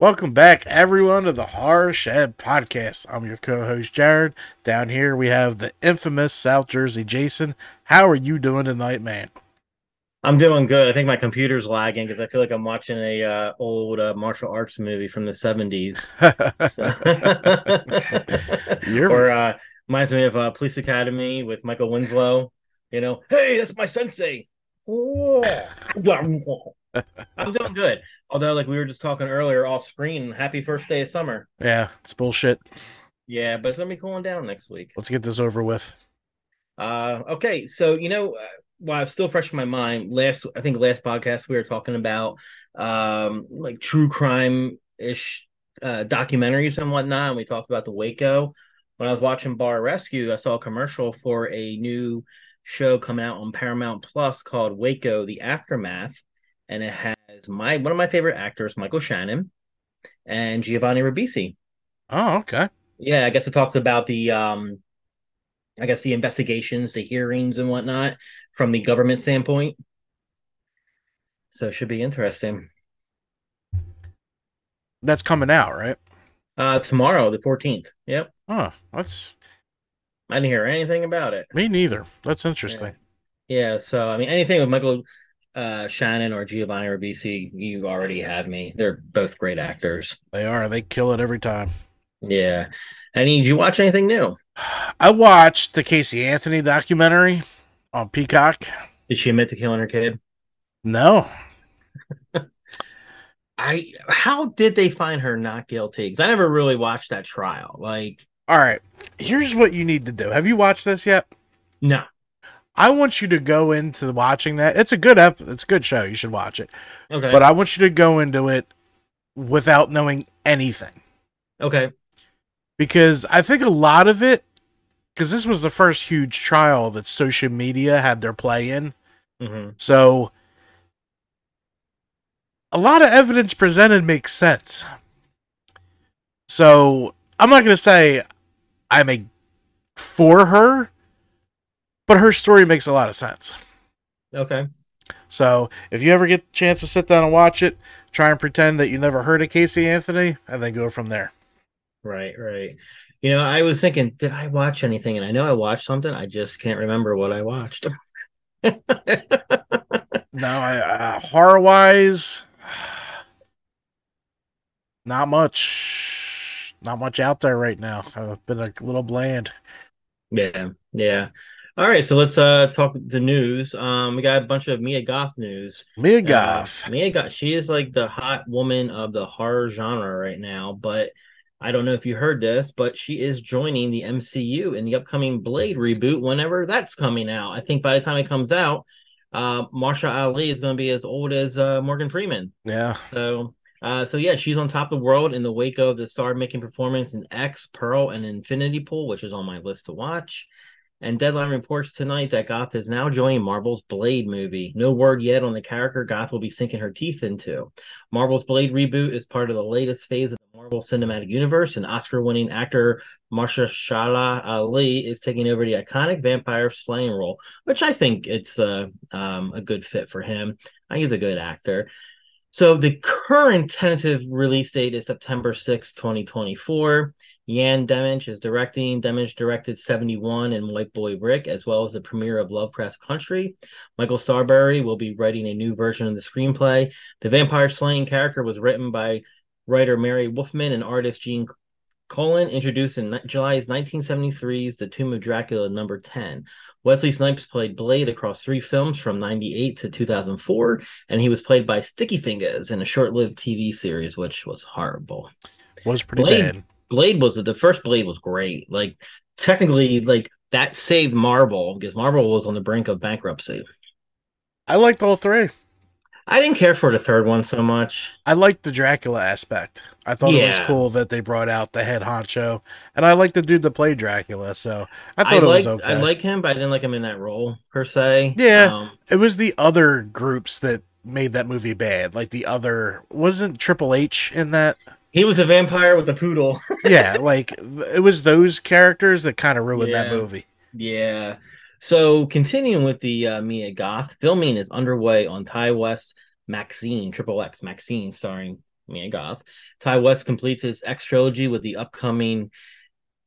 Welcome back, everyone, to the Horror Shed Podcast. I'm your co host, Jared. Down here, we have the infamous South Jersey Jason. How are you doing tonight, man? I'm doing good. I think my computer's lagging because I feel like I'm watching a uh, old uh, martial arts movie from the 70s. You're- or uh, reminds me of uh, Police Academy with Michael Winslow. You know, hey, that's my sensei. I'm doing good. Although, like we were just talking earlier off screen, happy first day of summer. yeah, it's bullshit. Yeah, but it's gonna be cooling down next week. Let's get this over with. Uh, okay, so you know, uh, while it's still fresh in my mind, last I think last podcast we were talking about um like true crime ish uh, documentaries and whatnot, and we talked about the Waco. When I was watching Bar Rescue, I saw a commercial for a new show coming out on Paramount Plus called Waco: The Aftermath, and it has my one of my favorite actors, Michael Shannon, and Giovanni Ribisi. Oh, okay. Yeah, I guess it talks about the um I guess the investigations, the hearings and whatnot from the government standpoint. So it should be interesting. That's coming out, right? Uh tomorrow, the 14th. Yep. Oh, that's I didn't hear anything about it. me neither. That's interesting. Yeah, so I mean anything with Michael uh Shannon or Giovanni Ribisi, you already have me. They're both great actors. They are. They kill it every time. Yeah. Any did you watch anything new? I watched the Casey Anthony documentary on Peacock. Did she admit to killing her kid? No, I how did they find her not guilty? Because I never really watched that trial. Like, All right. Here's what you need to do. Have you watched this yet? no. I want you to go into watching that. It's a good ep- it's a good show. You should watch it. Okay. But I want you to go into it without knowing anything okay. because I think a lot of it because this was the first huge trial that social media had their play in. hmm So a lot of evidence presented makes sense. So I'm not going to say I'm a for her, but her story makes a lot of sense. Okay. So if you ever get the chance to sit down and watch it, try and pretend that you never heard of Casey Anthony, and then go from there. Right. Right. You know, I was thinking, did I watch anything? And I know I watched something. I just can't remember what I watched. No, I, uh, horror wise, not much, not much out there right now. I've been a little bland. yeah. Yeah. All right. So let's uh talk the news. Um, we got a bunch of Mia Goth news. Mia Uh, Goth. Mia Goth. She is like the hot woman of the horror genre right now. But I don't know if you heard this, but she is joining the MCU in the upcoming Blade reboot whenever that's coming out. I think by the time it comes out, uh, Marsha Ali is going to be as old as uh, Morgan Freeman. yeah, So, uh, so yeah, she's on top of the world in the wake of the star-making performance in X, Pearl, and Infinity Pool, which is on my list to watch. And Deadline reports tonight that Goth is now joining Marvel's Blade movie. No word yet on the character Goth will be sinking her teeth into. Marvel's Blade reboot is part of the latest phase of the Marvel Cinematic Universe, and Oscar-winning actor Mahershala Ali is taking over the iconic vampire slaying role, which I think it's uh, um, a good fit for him. I think he's a good actor. So the current tentative release date is September 6, 2024. Yann Demange is directing. Demange directed 71 and White Boy Rick, as well as the premiere of Lovecraft Country. Michael Starrbury will be writing a new version of the screenplay. The vampire slaying character was written by writer Marv Wolfman and artist Gene Colan, introduced in July's 1973's The Tomb of Dracula number 10. Wesley Snipes played Blade across three films from 98 to 2004, and he was played by Sticky Fingaz in a short lived TV series, which was horrible. was pretty Blade. bad. Blade was the first Blade was great. Like, technically, like that saved Marvel because Marvel was on the brink of bankruptcy. I liked all three. I didn't care for the third one so much. I liked the Dracula aspect. I thought it was cool that they brought out the head honcho, and I liked the dude that played Dracula. So I thought I it was okay. I like him, but I didn't like him in that role per se. Yeah. Um, it was the other groups that made that movie bad. Like the other wasn't Triple H in that. he was a vampire with a poodle. Yeah, like it was those characters that kind of ruined that movie. Yeah. So continuing with the uh, Mia Goth, filming is underway on Ti West Maxine, Triple X Maxine, starring Mia Goth. Ti West completes his X trilogy with the upcoming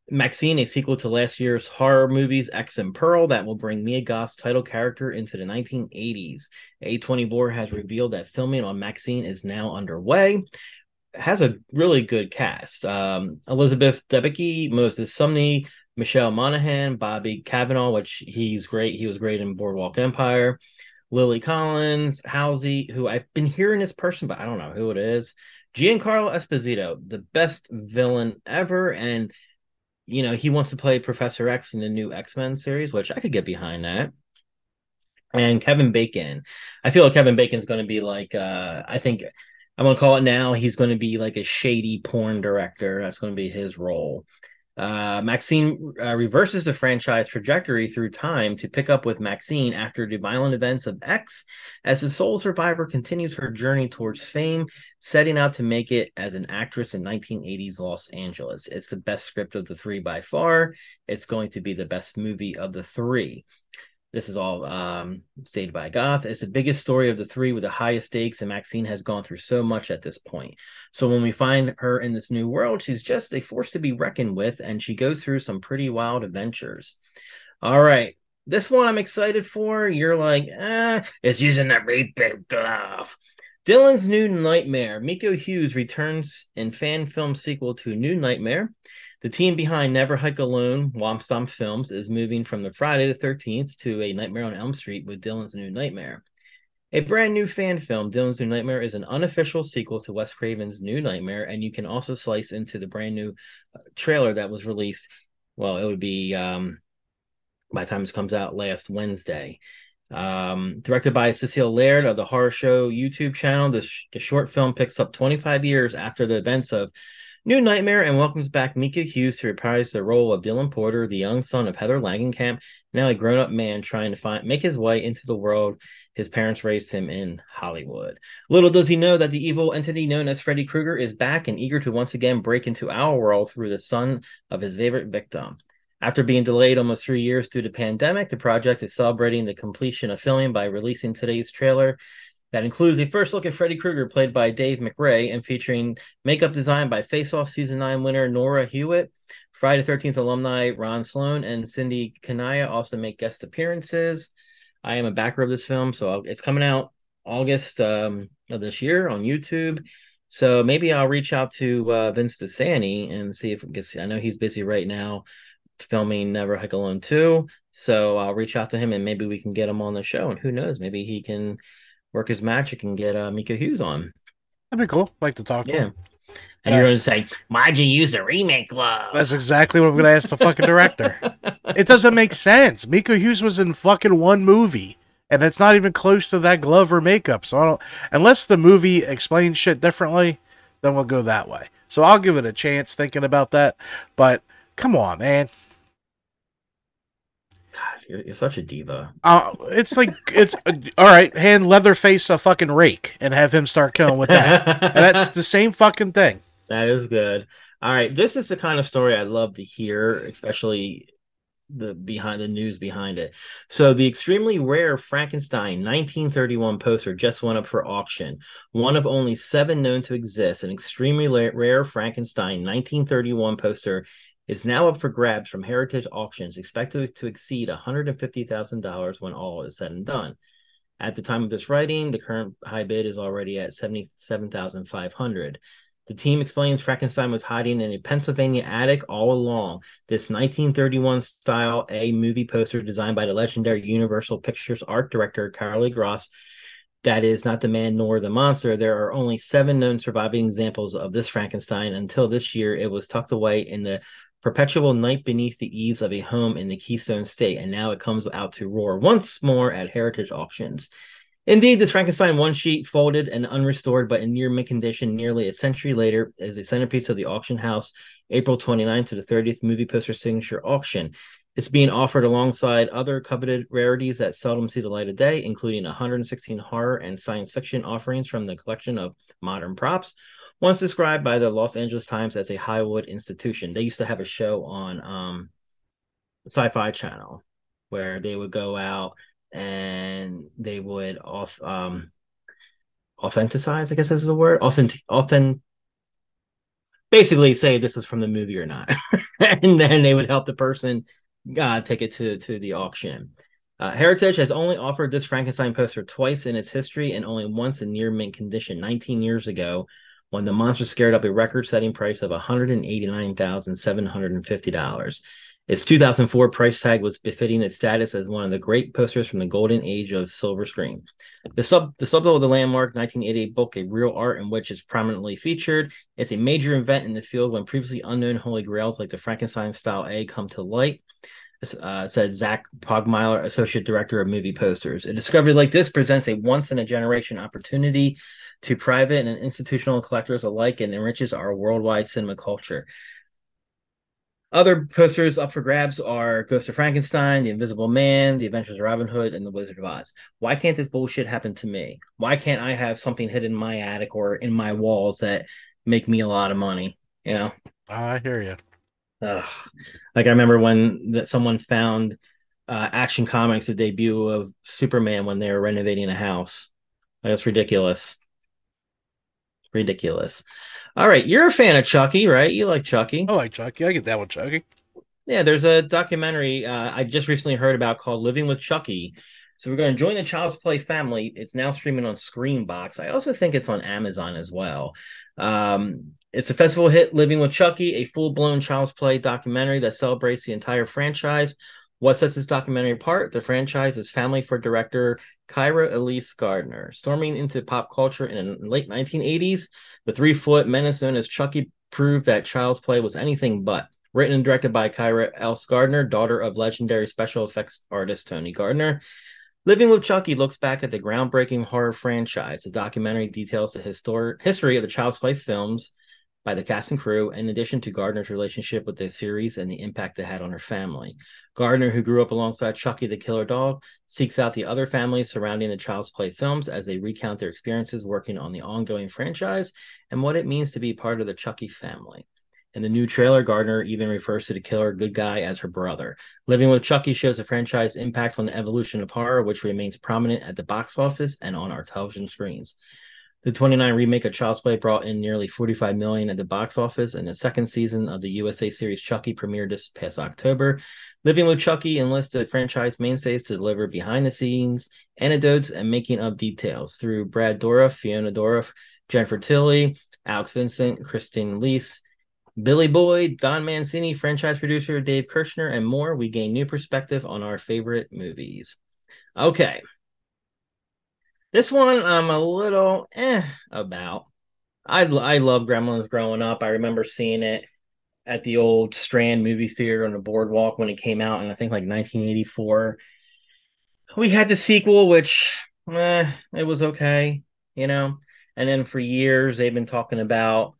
Maxine, a sequel to last year's horror movies X and Pearl that will bring Mia Goth's title character into the 1980s. A24 has revealed that filming on Maxine is now underway. Has a really good cast. Um, Elizabeth Debicki, Moses Sumney, Michelle Monaghan, Bobby Cannavale, which he's great. He was great in Boardwalk Empire. Lily Collins, Halsey, who I've been hearing this person, but I don't know who it is. Giancarlo Esposito, the best villain ever, and you know he wants to play Professor X in the new X Men series, which I could get behind that. And Kevin Bacon, I feel like Kevin Bacon's going to be like, uh, I think I'm going to call it now. He's going to be like a shady porn director. That's going to be his role. Uh, Maxine uh, reverses the franchise trajectory through time to pick up with Maxine after the violent events of X as the sole survivor continues her journey towards fame, setting out to make it as an actress in 1980s Los Angeles. It's the best script of the three by far. It's going to be the best movie of the three. This is all um, stated by Goth. It's the biggest story of the three with the highest stakes, and Maxine has gone through so much at this point. So when we find her in this new world, she's just a force to be reckoned with, and she goes through some pretty wild adventures. All right. This one I'm excited for. You're like, eh, it's using that reboot glove. Dylan's New Nightmare. Miko Hughes returns in fan film sequel to New Nightmare. The team behind Never Hike Alone, Wompstomp Films, is moving from the Friday the 13th to a Nightmare on Elm Street with Dylan's New Nightmare. A brand new fan film, Dylan's New Nightmare, is an unofficial sequel to Wes Craven's New Nightmare, and you can also slice into the brand new uh, trailer that was released. Well, it would be um, by the time this comes out last Wednesday. Um, directed by Cecile Laird of the Horror Show YouTube channel, the, sh- the short film picks up 25 years after the events of New Nightmare and welcomes back Miko Hughes to reprise the role of Dylan Porter, the young son of Heather Langenkamp, now a grown-up man trying to find make his way into the world his parents raised him in Hollywood. Little does he know that the evil entity known as Freddy Krueger is back and eager to once again break into our world through the son of his favorite victim. After being delayed almost three years due to pandemic, the project is celebrating the completion of filming by releasing today's trailer that includes a first look at Freddy Krueger, played by Dave McRae, and featuring makeup design by Face Off Season 9 winner Nora Hewitt. Friday 13th alumni Ron Sloan and Cindy Kanaya also make guest appearances. I am a backer of this film, so it's coming out August um, of this year on YouTube. So maybe I'll reach out to uh, Vince DiSanti and see if it gets. I know he's busy right now filming Never Hike Alone 2. So I'll reach out to him and maybe we can get him on the show. And who knows, maybe he can work his magic and get uh, Miko Hughes on. That'd be cool. like to talk to Yeah. him. And you're going to say, why'd you use the remake glove? That's exactly what I'm going to ask the fucking director. it doesn't make sense. Miko Hughes was in fucking one movie, and it's not even close to that glove or makeup. So I don't, unless the movie explains shit differently, then we'll go that way. So I'll give it a chance thinking about that. But come on, man. God, you're, you're such a diva. Uh, it's like it's uh, all right. Hand Leatherface a fucking rake and have him start killing with that. and that's the same fucking thing. That is good. All right, this is the kind of story I love to hear, especially the behind the news behind it. So the extremely rare Frankenstein 1931 poster just went up for auction. One of only seven known to exist. An extremely rare Frankenstein 1931 poster is now up for grabs from Heritage Auctions, expected to exceed $150,000 when all is said and done. At the time of this writing, the current high bid is already at 77,500. The team explains Frankenstein was hiding in a Pennsylvania attic all along. This 1931 style A movie poster designed by the legendary Universal Pictures art director Karoly Grosz that is not the man nor the monster. There are only seven known surviving examples of this Frankenstein. Until this year, it was tucked away in the perpetual night beneath the eaves of a home in the Keystone State, and now it comes out to roar once more at Heritage Auctions. Indeed, this Frankenstein one sheet, folded and unrestored, but in near mint condition nearly a century later, is a centerpiece of the auction house, April 29th to the 30th movie poster signature auction. It's being offered alongside other coveted rarities that seldom see the light of day, including 116 horror and science fiction offerings from the collection of modern props, once described by the Los Angeles Times as a Hollywood institution. They used to have a show on um, Sci-Fi Channel where they would go out and they would off um, authenticize. I guess is the word. Authentic. Authentic. Basically, say this is from the movie or not, and then they would help the person uh, take it to to the auction. Uh, Heritage has only offered this Frankenstein poster twice in its history and only once in near mint condition 19 years ago when the monster scared up a record setting price of $189,750. Its 2004 price tag was befitting its status as one of the great posters from the golden age of silver screen. The sub the subtitle of the landmark 1988 book, A Reel Art in which is prominently featured. It's a major event in the field when previously unknown holy grails like the Frankenstein style egg come to light uh, said Zach Pogmeier, Associate Director of Movie Posters. A discovery like this presents a once in a generation opportunity to private and institutional collectors alike and enriches our worldwide cinema culture. Other posters up for grabs are Ghost of Frankenstein, The Invisible Man, The Adventures of Robin Hood, and The Wizard of Oz. Why can't this bullshit happen to me? Why can't I have something hidden in my attic or in my walls that make me a lot of money? You know? I hear you. Ugh. Like I remember when that someone found uh, Action Comics the debut of Superman when they were renovating a house. Like, that's ridiculous. Ridiculous. All right, you're a fan of Chucky, right? You like Chucky. I like Chucky. I get that one, Chucky. Yeah, there's a documentary uh, I just recently heard about called Living with Chucky. So we're going to join the Child's Play family. It's now streaming on Screambox. I also think it's on Amazon as well. Um, it's a festival hit, Living with Chucky, a full blown Child's Play documentary that celebrates the entire franchise. What sets this documentary apart? The franchise is family for director Kyra Elise Gardner. Storming into pop culture in the late 1980s, the three foot menace known as Chucky proved that Child's Play was anything but. Written and directed by Kyra Elise Gardner, daughter of legendary special effects artist Tony Gardner. Living with Chucky looks back at the groundbreaking horror franchise. The documentary details the histor- history of the Child's Play films by the cast and crew, in addition to Gardner's relationship with the series and the impact it had on her family. Gardner, who grew up alongside Chucky the Killer Dog, seeks out the other families surrounding the Child's Play films as they recount their experiences working on the ongoing franchise and what it means to be part of the Chucky family. In the new trailer, Gardner even refers to the killer good guy as her brother. Living with Chucky shows the franchise impact on the evolution of horror, which remains prominent at the box office and on our television screens. The 29 remake of Child's Play brought in nearly 45 million at the box office, and the second season of the USA series Chucky premiered this past October. Living with Chucky enlisted franchise mainstays to deliver behind the scenes anecdotes and making of details through Brad Dourif, Fiona Dourif, Jennifer Tilly, Alex Vincent, Christine Elise, Billy Boyd, Don Mancini, franchise producer Dave Kirschner, and more. We gain new perspective on our favorite movies. Okay. This one I'm a little eh about. I I love Gremlins growing up. I remember seeing it at the old Strand movie theater on the boardwalk when it came out in I think like 1984. We had the sequel, which eh, it was okay, you know. And then for years they've been talking about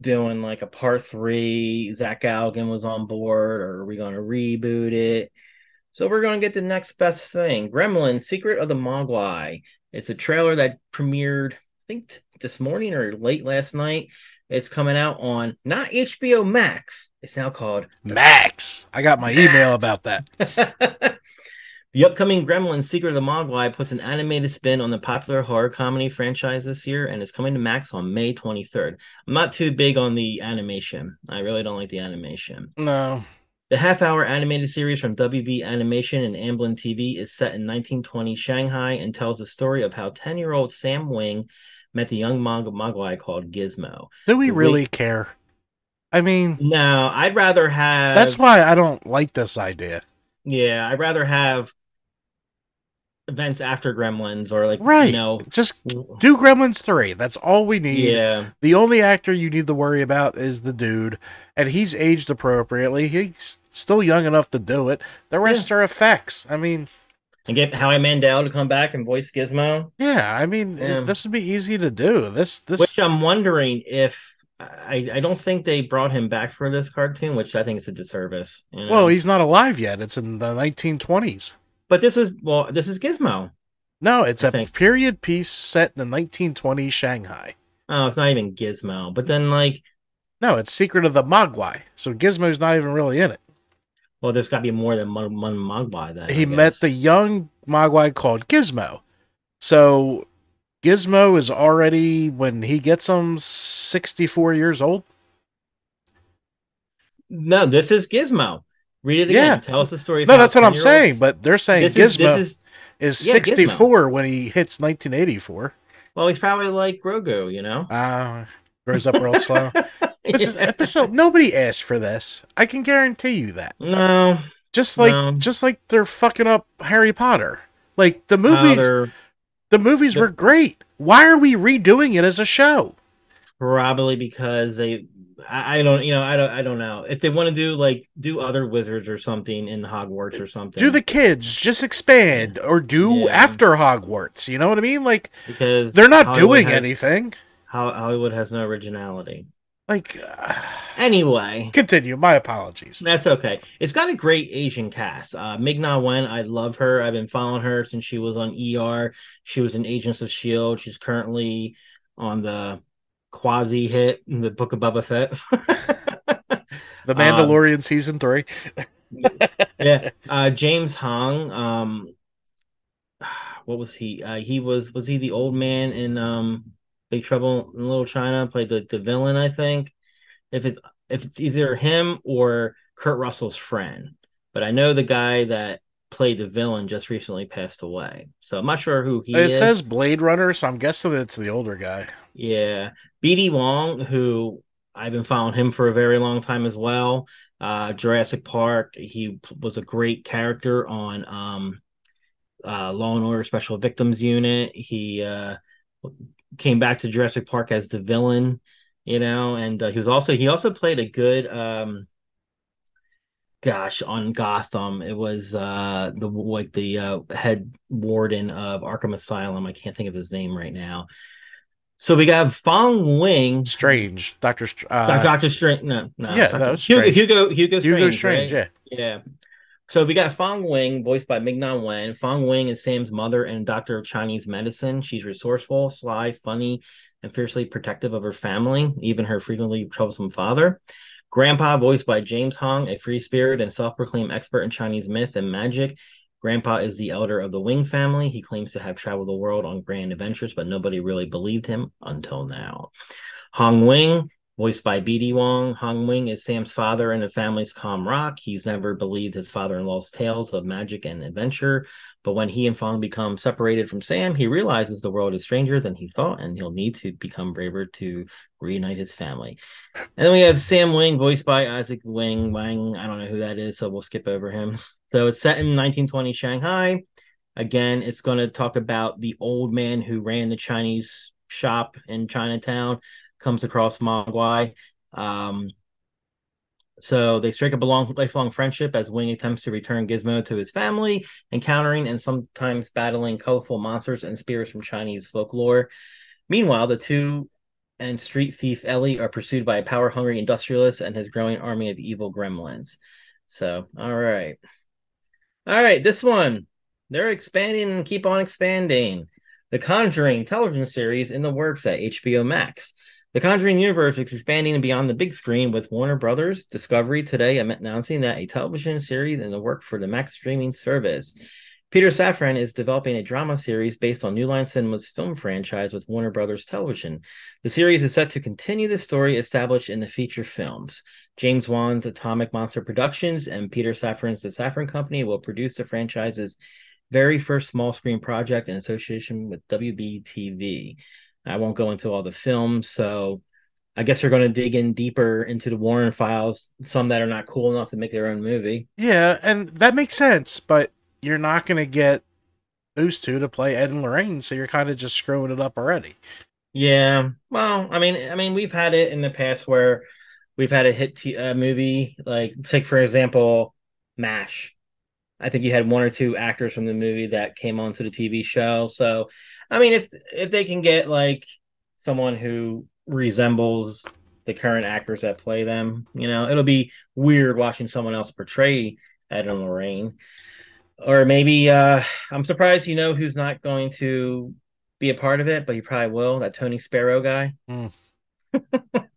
doing like a part three. Zach Galligan was on board, or are we going to reboot it? So we're going to get the next best thing Gremlin Secret of the Mogwai. It's a trailer that premiered, I think, t- this morning or late last night. It's coming out on not HBO Max. It's now called Max. I got my email about that. the upcoming Gremlin Secret of the Mogwai puts an animated spin on the popular horror comedy franchise this year and is coming to Max on May 23rd. I'm not too big on the animation. I really don't like the animation. No. The half hour animated series from WB Animation and Amblin TV is set in 1920 Shanghai and tells the story of how 10 year old Sam Wing met the young Mog- Mogwai called Gizmo. Do we The really wait- care? I mean, No, I'd rather have. that's why I don't like this idea. Yeah, I'd rather have events after Gremlins or like, Right. you know. Just do Gremlins 3. That's all we need. Yeah. The only actor you need to worry about is the dude, and he's aged appropriately. He's still young enough to do it. The rest are effects. I mean, And get Howie Mandel to come back and voice Gizmo. yeah, I mean, Yeah. this would be easy to do. This, this, Which I'm wondering if I, I don't think they brought him back for this cartoon, which I think is a disservice. you know? well, he's not alive yet. It's in the 1920s. But this is well, this is Gizmo. No, it's I a think. period piece set in the 1920s Shanghai. Oh, it's not even Gizmo. But then like, No, it's Secret of the Mogwai. So Gizmo's not even really in it. well, there's got to be more than one, one Mogwai. Then he I met guess. the young Mogwai called Gizmo. So Gizmo is already when he gets him 64 years old. No, this is Gizmo. Read it again. Yeah. Tell us the story. No, that's what I'm saying. But they're saying this is, Gizmo this is, is yeah, Gizmo. 64 when he hits 1984. well, he's probably like Grogu, you know. Uh, grows up real slow. This is episode. Nobody asked for this. I can guarantee you that. no, Just like, No. just like they're fucking up Harry Potter. Like the movies, the movies were great. Why are we redoing it as a show? probably because they. I, I don't, you know, I don't, I don't know if they want to do like do other wizards or something in Hogwarts or something. Do the kids just expand or do Yeah. after Hogwarts? You know what I mean? Like because they're not Hollywood doing has- anything. Ho- Hollywood has no originality. Like, uh, Anyway, continue. My apologies. That's okay. It's got a great Asian cast. Uh, Ming Na Wen, I love her. I've been following her since she was on ER. She was in Agents of Shield. She's currently on the quasi hit in the Book of Boba Fett. The Um, Mandalorian season three. yeah, uh, James Hong. Um, what was he? Uh, he was was he the old man in um Big Trouble in Little China? Played the the villain, I think. If it's if it's either him or Kurt Russell's friend, but I know the guy that played the villain just recently passed away, so I'm not sure who he it is. says Blade Runner, so I'm guessing it's the older guy. Yeah. BD Wong, who I've been following him for a very long time as well. Uh Jurassic Park. He was a great character on um uh Law and Order Special Victims Unit. He uh came back to Jurassic Park as the villain, you know, and uh, he was also he also played a good um gosh on Gotham. It was uh the like the uh head warden of Arkham Asylum. I can't think of his name right now. So we got Fong Wing, Strange, Doctor. Uh, Doctor Strange. No, no, Yeah, that was Hugo, Strange. Hugo, Hugo Strange. Hugo Strange. right? Yeah, Yeah. So we got Fong Wing, voiced by Ming-Na Wen. Fong Wing is Sam's mother and doctor of Chinese medicine. She's resourceful, sly, funny, and fiercely protective of her family, even her frequently troublesome father. Grandpa, voiced by James Hong, a free spirit and self-proclaimed expert in Chinese myth and magic. Grandpa is the elder of the Wing family. He claims to have traveled the world on grand adventures, but nobody really believed him until now. Hong Wing, voiced by BD Wong. Hong Wing is Sam's father and the family's calm rock. He's never believed his father in law's tales of magic and adventure. But when he and Fong become separated from Sam, he realizes the world is stranger than he thought, and he'll need to become braver to reunite his family. And then we have Sam Wing, voiced by Isaac Wing. Wang, I don't know who that is, so we'll skip over him. So it's set in 1920 Shanghai. Again, it's going to talk about the old man who ran the Chinese shop in Chinatown comes across Mogwai. Um, so they strike up a long, lifelong friendship as Wing attempts to return Gizmo to his family, encountering and sometimes battling colorful monsters and spirits from Chinese folklore. Meanwhile, the two and street thief Ellie are pursued by a power hungry industrialist and his growing army of evil gremlins. So, all right. All right, this one. They're expanding and keep on expanding. The Conjuring television series in the works at HBO Max. The Conjuring universe is expanding beyond the big screen with Warner Brothers Discovery today announcing that a television series in the work for the Max streaming service. Peter Safran is developing a drama series based on New Line Cinema's film franchise with Warner Brothers Television. The series is set to continue the story established in the feature films. James Wan's Atomic Monster Productions and Peter Safran's The Safran Company will produce the franchise's very first small screen project in association with WBTV. I won't go into all the films, so I guess we're going to dig in deeper into the Warren files, some that are not cool enough to make their own movie. yeah, and that makes sense. But you're not going to get those two to play Ed and Lorraine, so you're kind of just screwing it up already. Yeah, well, I mean, I mean, we've had it in the past where we've had a hit t- uh, movie, like take for example, Mash. I think you had one or two actors from the movie that came onto the TV show. So, I mean, if if they can get like someone who resembles the current actors that play them, you know, it'll be weird watching someone else portray Ed and Lorraine. Or maybe uh I'm surprised you know who's not going to be a part of it, but he probably will. That Tony Spera guy. Mm.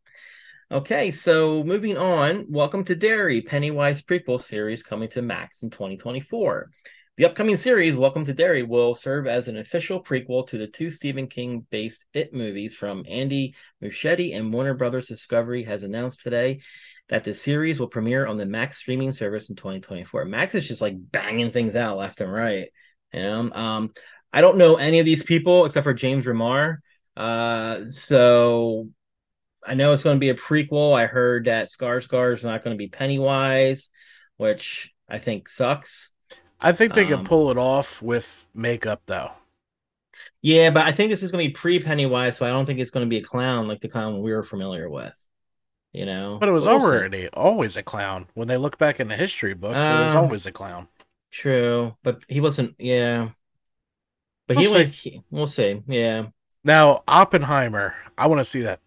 okay, so moving on. Welcome to Derry, Pennywise prequel series coming to Max in 2024. The upcoming series, Welcome to Derry, will serve as an official prequel to the two Stephen King based It movies from Andy Muschietti and Warner Brothers Discovery has announced today that the series will premiere on the Max streaming service in 2024. Max is just like banging things out left and right. You know? um, I don't know any of these people except for James Remar. Uh, so I know it's going to be a prequel. I heard that Skarsgård is not going to be Pennywise, which I think sucks. I think they Um, can pull it off with makeup though. Yeah, but I think this is going to be pre Pennywise, so I don't think it's going to be a clown like the clown we were familiar with. You know, But it was we'll see. already always a clown. When they look back in the history books, it was Uh, always a clown. True, but he wasn't. Yeah, but We'll he see. went. he- we'll see. Yeah, Now Oppenheimer, I want to see that.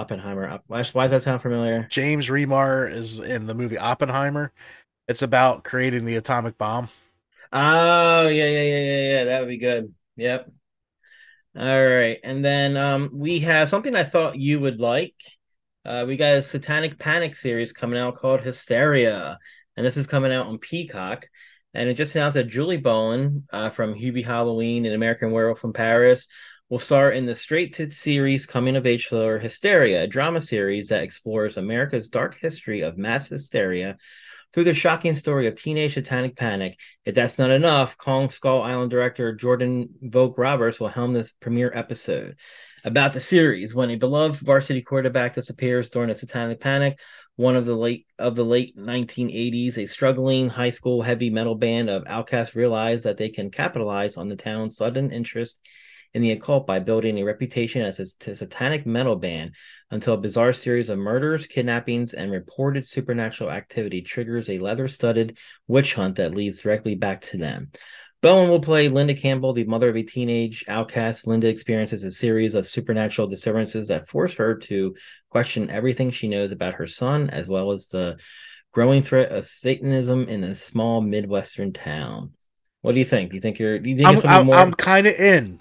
Oppenheimer. Op- Why, why does that sound familiar? James Remar is in the movie Oppenheimer. It's about creating the atomic bomb. Oh yeah, yeah, yeah, yeah, yeah. That would be good. Yep. All right, and then um, we have something I thought you would like. Uh, we got a Satanic Panic series coming out called Hysteria, and this is coming out on Peacock. And it just announced that Julie Bowen uh, from Hubie Halloween and American Werewolf from Paris will star in the straight to series coming of age thriller Hysteria, a drama series that explores America's dark history of mass hysteria through the shocking story of teenage satanic panic. If that's not enough, Kong Skull Island director Jordan Vogt Roberts will helm this premiere episode. About the series, when a beloved varsity quarterback disappears during a satanic panic, one of the late of the late 1980s, a struggling high school heavy metal band of outcasts realize that they can capitalize on the town's sudden interest in the occult by building a reputation as a satanic metal band until a bizarre series of murders, kidnappings, and reported supernatural activity triggers a leather studded witch hunt that leads directly back to them. Bowen will play Linda Campbell, the mother of a teenage outcast. Linda experiences a series of supernatural disturbances that force her to question everything she knows about her son, as well as the growing threat of Satanism in a small Midwestern town. What do you think? Do you think you're? Do you think I'm I'm, more? I'm kind of in.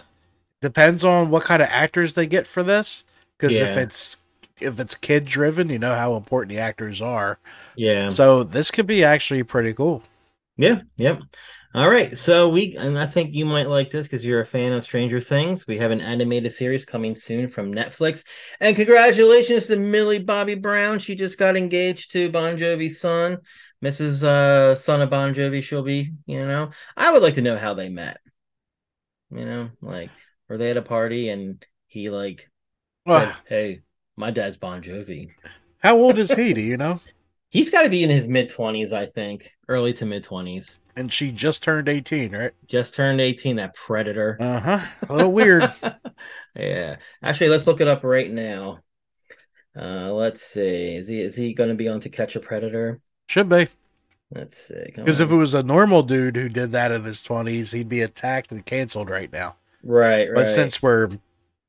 Depends on what kind of actors they get for this. Because if it's if it's kid driven, you know how important the actors are. yeah. So this could be actually pretty cool. Yeah, yep. All right. So we and I think you might like this because you're a fan of Stranger Things. We have an animated series coming soon from Netflix. And congratulations to Millie Bobby Brown. She just got engaged to Bon Jovi's son, Mrs. Uh son of Bon Jovi. She'll be, you know. I would like to know how they met. You know, like were they at a party and he like said, Hey, my dad's Bon Jovi. how old is he? Do you know? He's got to be in his mid twenties, I think, early to mid twenties. And she just turned eighteen, right? Just turned 18, that predator. Uh huh. A little weird. yeah. Actually, let's look it up right now. Uh let's see. Is he is he gonna be on to catch a predator? Should be. Let's see. Because if it was a normal dude who did that in his twenties, he'd be attacked and canceled right now. Right, right. But since we're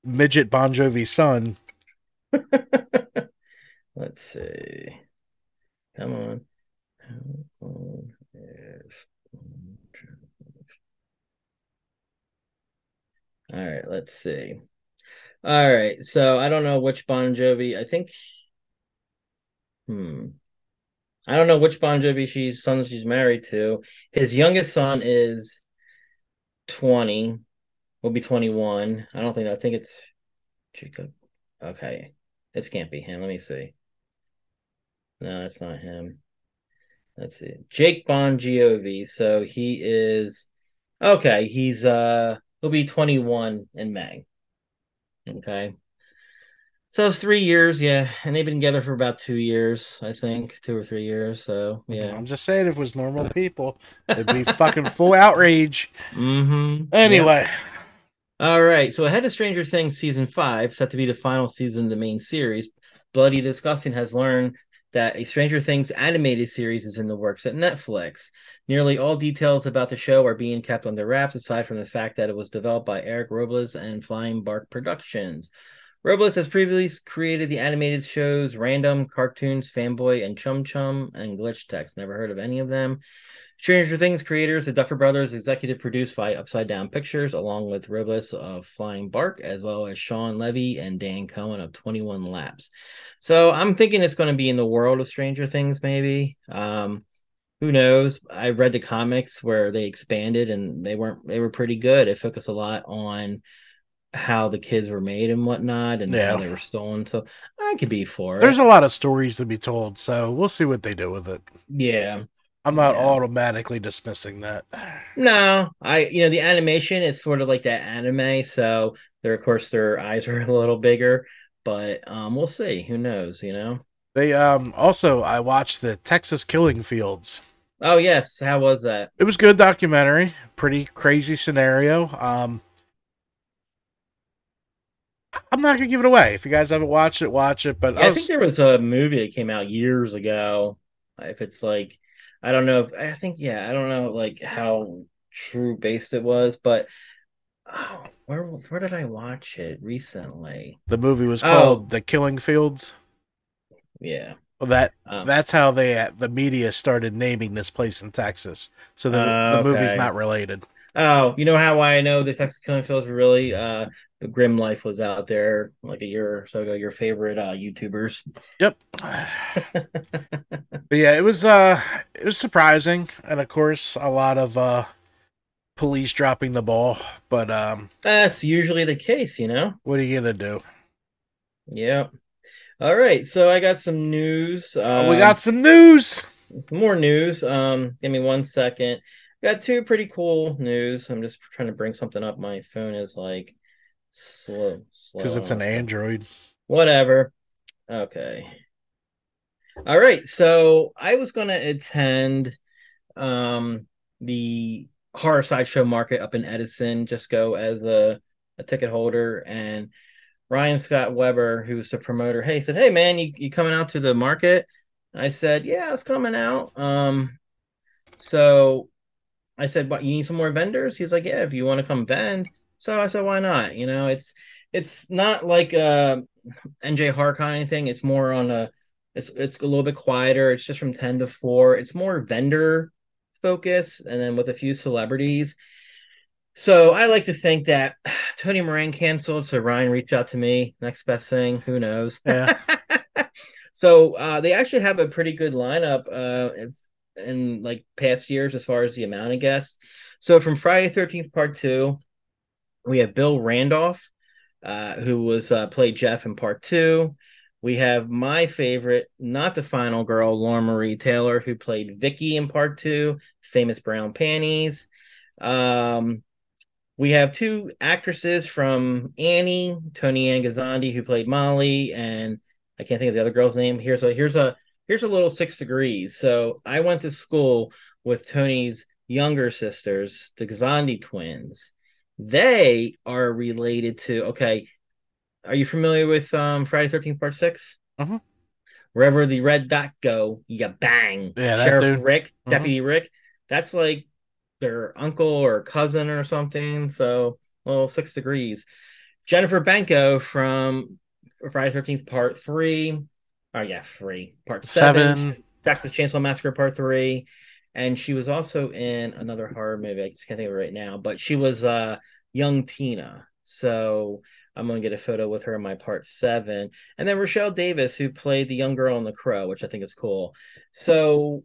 midget Bon Jovi's son, let's see. Come on. How old is Bon Jovi? All right, let's see. All right, so I don't know which Bon Jovi. I think. Hmm. I don't know which Bon Jovi she's son she's married to. His youngest son is twenty. Will be twenty one. I don't think. I think it's Jacob. Okay, this can't be him. Let me see. No, that's not him. Let's see. Jake Bon Jovi. So he is okay. He's uh he'll be 21 in May. Okay. So it's three years, yeah. And they've been together for about two years, I think. Two or three years. So yeah. I'm just saying, if it was normal people, it'd be fucking full outrage. Mm-hmm. Anyway, All right. So ahead of Stranger Things season five, set to be the final season of the main series, Bloody Disgusting has learned that a Stranger Things animated series is in the works at Netflix. Nearly all details about the show are being kept under wraps, aside from the fact that it was developed by Eric Robles and Flying Bark Productions. Robles has previously created the animated shows Random, Cartoons, Fanboy, and Chum Chum, and Glitch Techs. Never heard of any of them. Stranger Things creators, the Duffer Brothers, executive produced by Upside Down Pictures, along with Robles of Flying Bark, as well as Shawn Levy and Dan Cohen of 21 Laps. So I'm thinking it's going to be in the world of Stranger Things, maybe. Um, who knows? I read the comics where they expanded and they weren't they were pretty good. It focused a lot on how the kids were made and whatnot and Yeah. how they were stolen. So I could be for it. There's a lot of stories to be told, so we'll see what they do with it. yeah. I'm not Yeah. automatically dismissing that. No, I you know the animation it's sort of like that anime, so there of course their eyes are a little bigger, but um we'll see. Who knows, you know? They um also I watched the Texas Killing Fields. Oh yes, how was that? It was good documentary, pretty crazy scenario. Um I'm not gonna give it away. If you guys haven't watched it, watch it. But Yeah, I I think there was a movie that came out years ago. If it's like, I don't know. If, I think yeah, I don't know like how true based it was, but oh, where where did I watch it recently? the movie was Oh. called The Killing Fields. Yeah, Well, that um, that's how they the media started naming this place in Texas. So the Uh, the movie's okay. not related. Oh, you know how I know the Texas Killing Fields were really uh Grim Life was out there like a year or so ago. Your favorite uh YouTubers. Yep. But yeah, it was uh it was surprising and of course a lot of uh police dropping the ball, but um That's usually the case, you know. what are you going to do? Yep. All right, so I got some news. Uh, we Um, got some news. more news. Um, give me one second. Got two pretty cool news. I'm just trying to bring something up. My phone is like slow, slow. Cuz it's an Android. Whatever. Okay. All right. So I was going to attend um the horror sideshow market up in Edison. Just go as a, a ticket holder and. Ryan Scott Weber, who's the promoter, hey, said, Hey man, you, you coming out to the market? I said, Yeah, it's coming out. Um, so I said, What you need some more vendors? He's like, Yeah, if you want to come vend. So I said, Why not? You know, it's it's not like uh NJ Harcon anything. It's more on a it's it's a little bit quieter. It's just from 10 to 4. It's more vendor focus and then with a few celebrities. So I like to think that Tony Moran canceled, so Ryan reached out to me. Next best thing, who knows? Yeah. so uh, they actually have a pretty good lineup uh, in, in like past years as far as the amount of guests. So from Friday Thirteenth Part Two, we have Bill Randolph, uh, who was uh, played Jeff in Part Two. We have my favorite, not the final girl, Lauren-Marie Taylor, who played Vicky in Part Two, famous brown panties. Um, we have two actresses from Annie, Tony Ann Angazandi, who played Molly, and I can't think of the other girl's name. Here's a here's a here's a little six degrees. So I went to school with Tony's younger sisters, the Gazandi twins. They are related to okay. Are you familiar with um Friday Thirteenth Part 6 Mhm. Wherever the red dot go, you bang. Yeah, that Sheriff dude. Rick, Mhm. Deputy Rick. That's like their uncle or cousin or something. So, well, six degrees. Jennifer Banko from Friday Thirteenth Part Three. Oh yeah, three. Part seven. Seven. Texas Chainsaw Massacre Part Three, and she was also in another horror movie. I just can't think of it right now, but she was uh young Tina. So I'm gonna get a photo with her in my Part Seven, and then Rochelle Davis, who played the young girl in The Crow, which I think is cool. So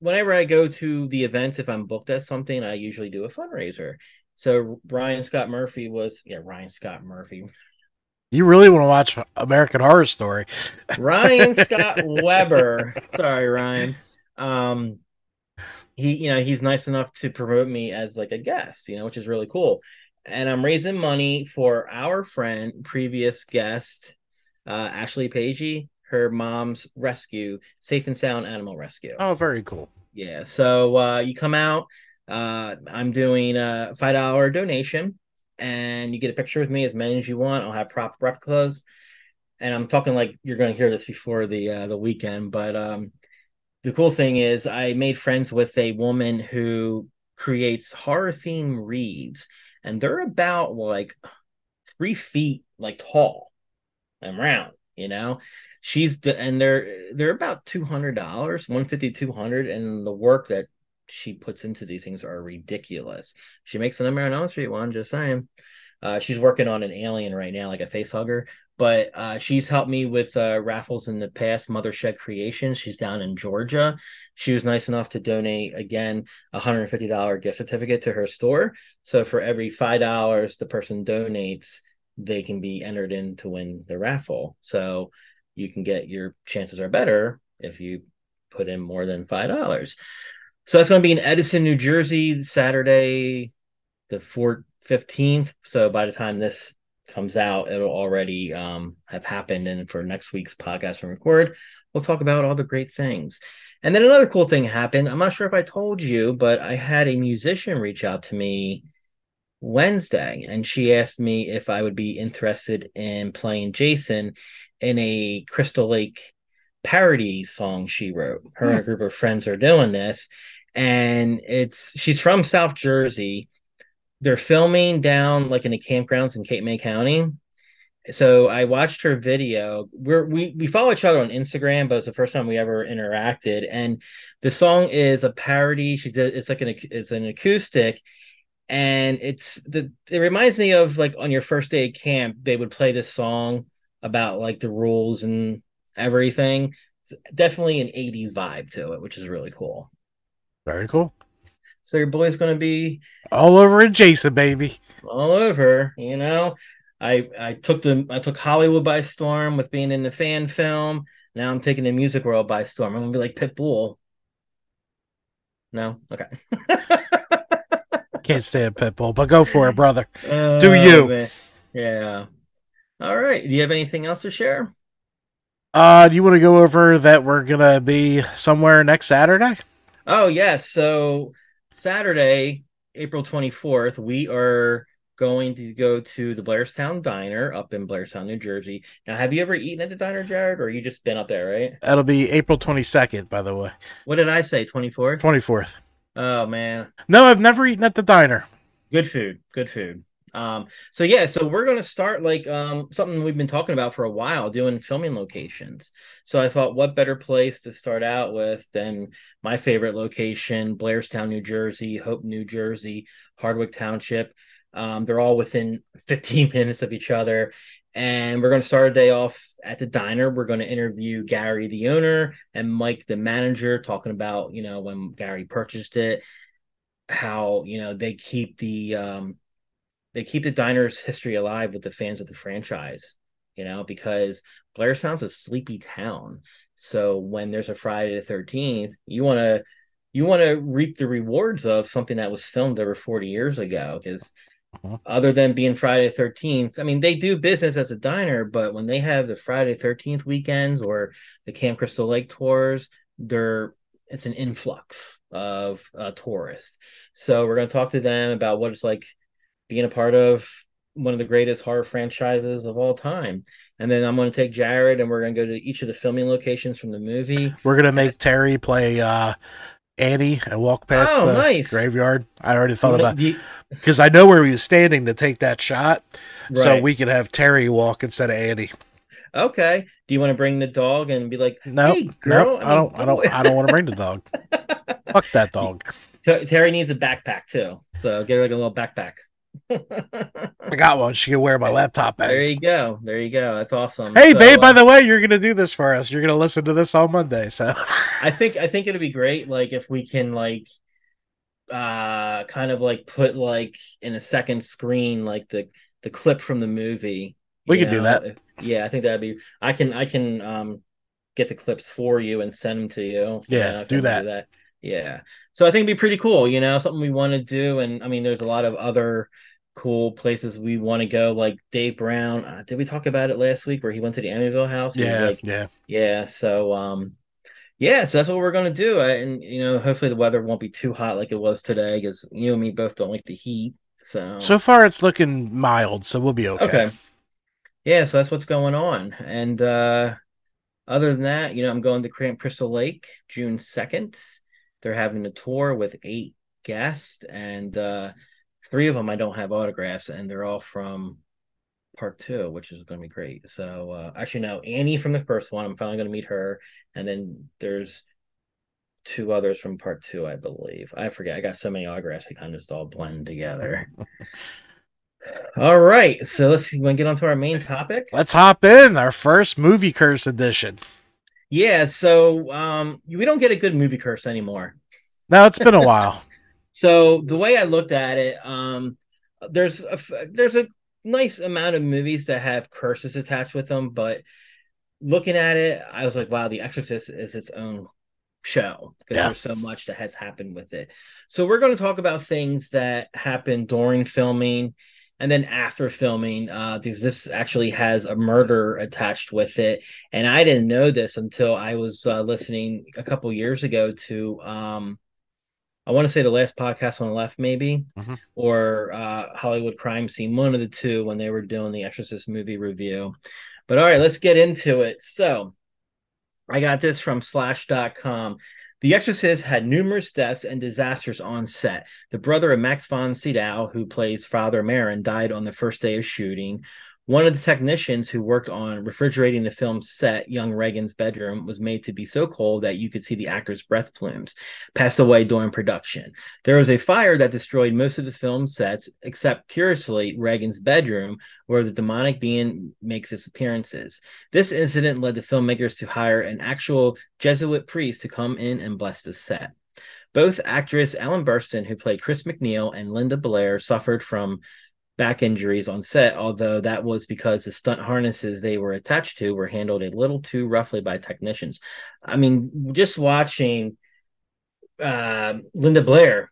whenever I go to the events, if I'm booked at something, I usually do a fundraiser. So Ryan Scott Murphy was yeah Ryan Scott Murphy You really want to watch American Horror Story? Ryan Scott Weber. Sorry, Ryan. Um, he, you know, he's nice enough to promote me as like a guest, you know, which is really cool. And I'm raising money for our friend, previous guest, uh, Ashley Pagey, her mom's rescue, safe and sound animal rescue. Oh, very cool. Yeah. So uh, you come out. Uh, I'm doing a five dollar donation, and you get a picture with me as many as you want. I'll have prop replicas, and I'm talking like you're going to hear this before the uh, the weekend. But um, the cool thing is, I made friends with a woman who creates horror theme reads, and they're about like three feet like tall and round. You know, she's and they're they're about two hundred dollars, one fifty, two hundred, and the work that she puts into these things are ridiculous. She makes a number on Elm Street one, just saying. Uh, she's working on an alien right now, like a face hugger. But uh, she's helped me with uh, raffles in the past. Mothershed Creations. She's down in Georgia. She was nice enough to donate again a hundred fifty dollar gift certificate to her store. So for every five dollars the person donates, they can be entered in to win the raffle. So you can get your chances are better if you put in more than five dollars. So that's going to be in Edison, New Jersey, Saturday, the 4th, 15th. So by the time this comes out, it'll already um, have happened. And for next week's podcast and record, we'll talk about all the great things. And then another cool thing happened. I'm not sure if I told you, but I had a musician reach out to me Wednesday and she asked me if I would be interested in playing Jason in a Crystal Lake parody song she wrote. Her and a group of friends are doing this and it's she's from South Jersey. They're filming down like in the campgrounds in Cape May County. So I watched her video. We're we we follow each other on Instagram, but it's the first time we ever interacted. And the song is a parody. She did it's like an it's an acoustic, and it's the it reminds me of like on your first day at camp they would play this song about like the rules and everything. It's definitely an 80s vibe to it, which is really cool. Very cool. So your boy's going to be all over in Jason, baby. All over, you know. I I took the I took Hollywood by storm with being in the fan film. Now I'm taking the music world by storm. I'm gonna be like Pitbull. No, okay. Can't stand Pitbull, but go for it, brother. Uh, Do you? man. Yeah. All right. Do you have anything else to share? Uh, do you want to go over that we're gonna be somewhere next Saturday? Oh yes. So Saturday, April 24th, we are going to go to the Blairstown Diner up in Blairstown, New Jersey. Now, have you ever eaten at the diner, Jared, or you just been up there, right? That'll be April twenty second, by the way. What did I say? 24th? Twenty fourth. Oh man. No, I've never eaten at the diner. Good food. Good food. Um, so yeah, so we're gonna start like um something we've been talking about for a while, doing filming locations. So I thought, what better place to start out with than my favorite location, Blairstown, New Jersey, Hope, New Jersey, Hardwick Township. Um, they're all within 15 minutes of each other. And we're going to start our day off at the diner. We're going to interview Gary, the owner, and Mike, the manager, talking about, you know, when Gary purchased it, how, you know, they keep the, um, they keep the diner's history alive with the fans of the franchise, you know, because Blairstown's a sleepy town. So when there's a Friday the 13th, you want to, you want to reap the rewards of something that was filmed over 40 years ago because uh-huh. other than being Friday the 13th, I mean, they do business as a diner, but when they have the Friday 13th weekends or the Camp Crystal Lake tours, they're it's an influx of uh, tourists. So we're going to talk to them about what it's like being a part of one of the greatest horror franchises of all time. And then I'm going to take Jared and we're going to go to each of the filming locations from the movie. We're gonna make Terry play uh, Annie and walk past Oh, the nice. graveyard. I already thought about because I know where he was standing to take that shot, so we could have Terry walk instead of Annie. okay. Do you want to bring the dog and be like, No, hey, girl? nope, I, don't, I don't, I don't want to bring the dog. Fuck that dog. Terry needs a backpack too. So get her like a little backpack. I got one. She can wear my laptop There you go. There you go. That's awesome. Hey, So, babe. By uh, the way, you're gonna do this for us. You're gonna listen to this on Monday. So I think I think it'd be great, like if we can like uh kind of like put like in a second screen like the the clip from the movie. We you could do that. Yeah, I think that'd be I can I can um get the clips for you and send them to you. Yeah, do you wanna that. Yeah. So I think it'd be pretty cool, you know, something we want to do. And I mean there's a lot of other cool places we want to go, like Dave Brown. Uh, did we talk about it last week where he went to the Amityville house? Yeah, like, yeah. yeah, so um yeah, so that's what we're gonna do. I, and you know, hopefully the weather won't be too hot like it was today, because you and me both don't like the heat. So So far, it's looking mild, so we'll be okay. okay. Yeah, so that's what's going on. And uh other than that, you know, I'm going to Camp Crystal Lake June 2nd. They're having a tour with eight guests, and uh three of them I don't have autographs, and they're all from part two, which is going to be great. So, uh, actually, no, Annie from the first one, I'm finally going to meet her, and then there's two others from part two, I believe. I forget. I got so many autographs; they kind of just all blend together. All right, so let's see, want to get on to our main topic. Let's hop in our first movie curse edition. Yeah, so um, we don't get a good movie curse anymore. No, it's been a while. So the way I looked at it, um, there's a there's a nice amount of movies that have curses attached with them, but looking at it, I was like, wow, The Exorcist is its own show because Yeah. there's so much that has happened with it. So we're going to talk about things that happened during filming and then after filming uh because this actually has a murder attached with it and I didn't know this until I was uh, listening a couple years ago to um I want to say the last podcast on the left, maybe, Mhm. or uh, Hollywood Crime Scene, one of the two when they were doing the Exorcist movie review. But all right, let's get into it. So I got this from slash.com. The Exorcist had numerous deaths and disasters on set. The brother of Max von Sydow, who plays Father Merrin, died on the first day of shooting. One of the technicians who worked on refrigerating the film's set, young Regan's bedroom, was made to be so cold that you could see the actor's breath plumes, passed away during production. There was a fire that destroyed most of the film sets, except curiously Regan's bedroom, where the demonic being makes its appearances. This incident led the filmmakers to hire an actual Jesuit priest to come in and bless the set. Both actress Ellen Burstyn, who played Chris MacNeil, and Linda Blair suffered from back injuries on set, although that was because the stunt harnesses they were attached to were handled a little too roughly by technicians. I mean, just watching uh, Linda Blair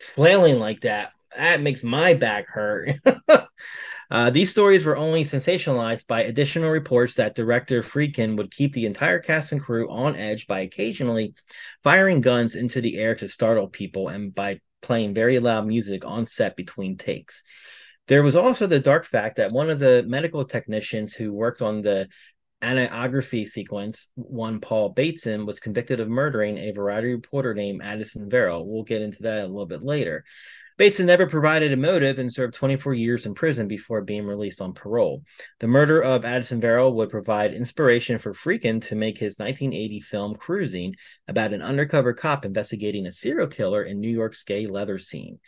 flailing like that, that makes my back hurt. Uh, these stories were only sensationalized by additional reports that director Friedkin would keep the entire cast and crew on edge by occasionally firing guns into the air to startle people and by playing very loud music on set between takes. There was also the dark fact that one of the medical technicians who worked on the angiography sequence, one Paul Bateson, was convicted of murdering a variety reporter named Addison Verrill. We'll get into that a little bit later. Bateson never provided a motive and served 24 years in prison before being released on parole. The murder of Addison Verrill would provide inspiration for Friedkin to make his 1980 film Cruising about an undercover cop investigating a serial killer in New York's gay leather scene.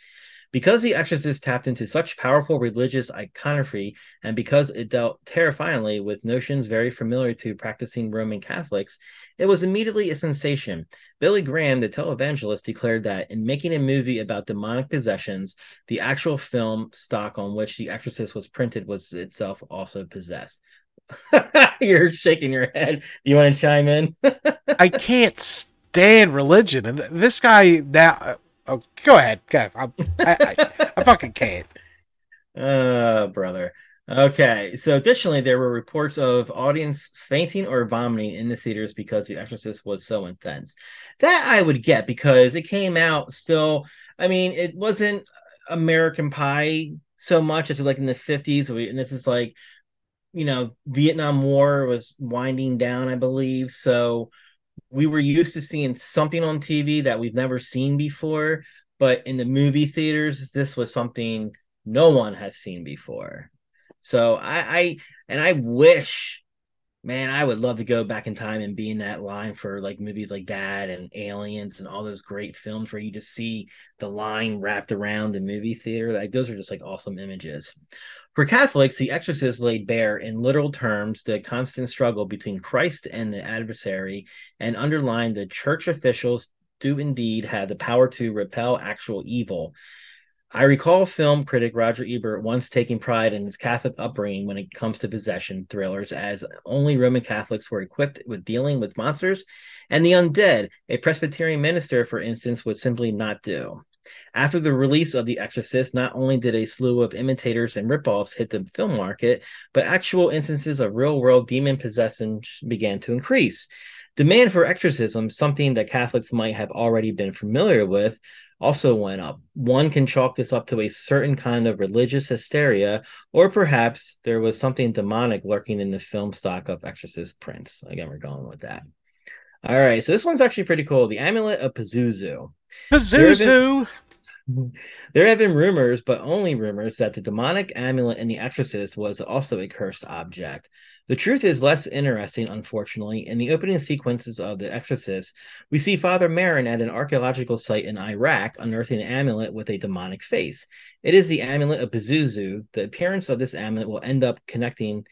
Because The Exorcist tapped into such powerful religious iconography, and because it dealt terrifyingly with notions very familiar to practicing Roman Catholics, it was immediately a sensation. Billy Graham, the televangelist, declared that in making a movie about demonic possessions, the actual film stock on which The Exorcist was printed was itself also possessed. You're shaking your head. You want to chime in? I can't stand religion, and this guy now. Oh, go ahead. Go ahead. I, I, I, I fucking can't. Oh, brother. Okay. So, additionally, there were reports of audience fainting or vomiting in the theaters because The Exorcist was so intense. That I would get because it came out still. I mean, it wasn't American Pie so much as like in the 50s. And this is like, you know, Vietnam War was winding down, I believe. So, we were used to seeing something on TV that we've never seen before. But in the movie theaters, this was something no one has seen before. So I, I and I wish, man, I would love to go back in time and be in that line for like movies like that and Aliens and all those great films where you just see the line wrapped around the movie theater. Like those are just like awesome images. For Catholics, The Exorcist laid bare in literal terms the constant struggle between Christ and the adversary and underlined the church officials do indeed have the power to repel actual evil. I recall film critic Roger Ebert once taking pride in his Catholic upbringing when it comes to possession thrillers, as only Roman Catholics were equipped with dealing with monsters and the undead. A Presbyterian minister, for instance, would simply not do. After the release of The Exorcist, not only did a slew of imitators and ripoffs hit the film market, but actual instances of real world demon possession began to increase. Demand for exorcism, something that Catholics might have already been familiar with, also went up. One can chalk this up to a certain kind of religious hysteria, or perhaps there was something demonic lurking in the film stock of Exorcist prints. Again, we're going with that. All right, so this one's actually pretty cool. The Amulet of Pazuzu. Pazuzu. There have been rumors, but only rumors, that the demonic amulet in The Exorcist was also a cursed object. The truth is less interesting, unfortunately. In the opening sequences of The Exorcist, we see Father Merrin at an archaeological site in Iraq unearthing an amulet with a demonic face. It is the amulet of Pazuzu. The appearance of this amulet will end up connecting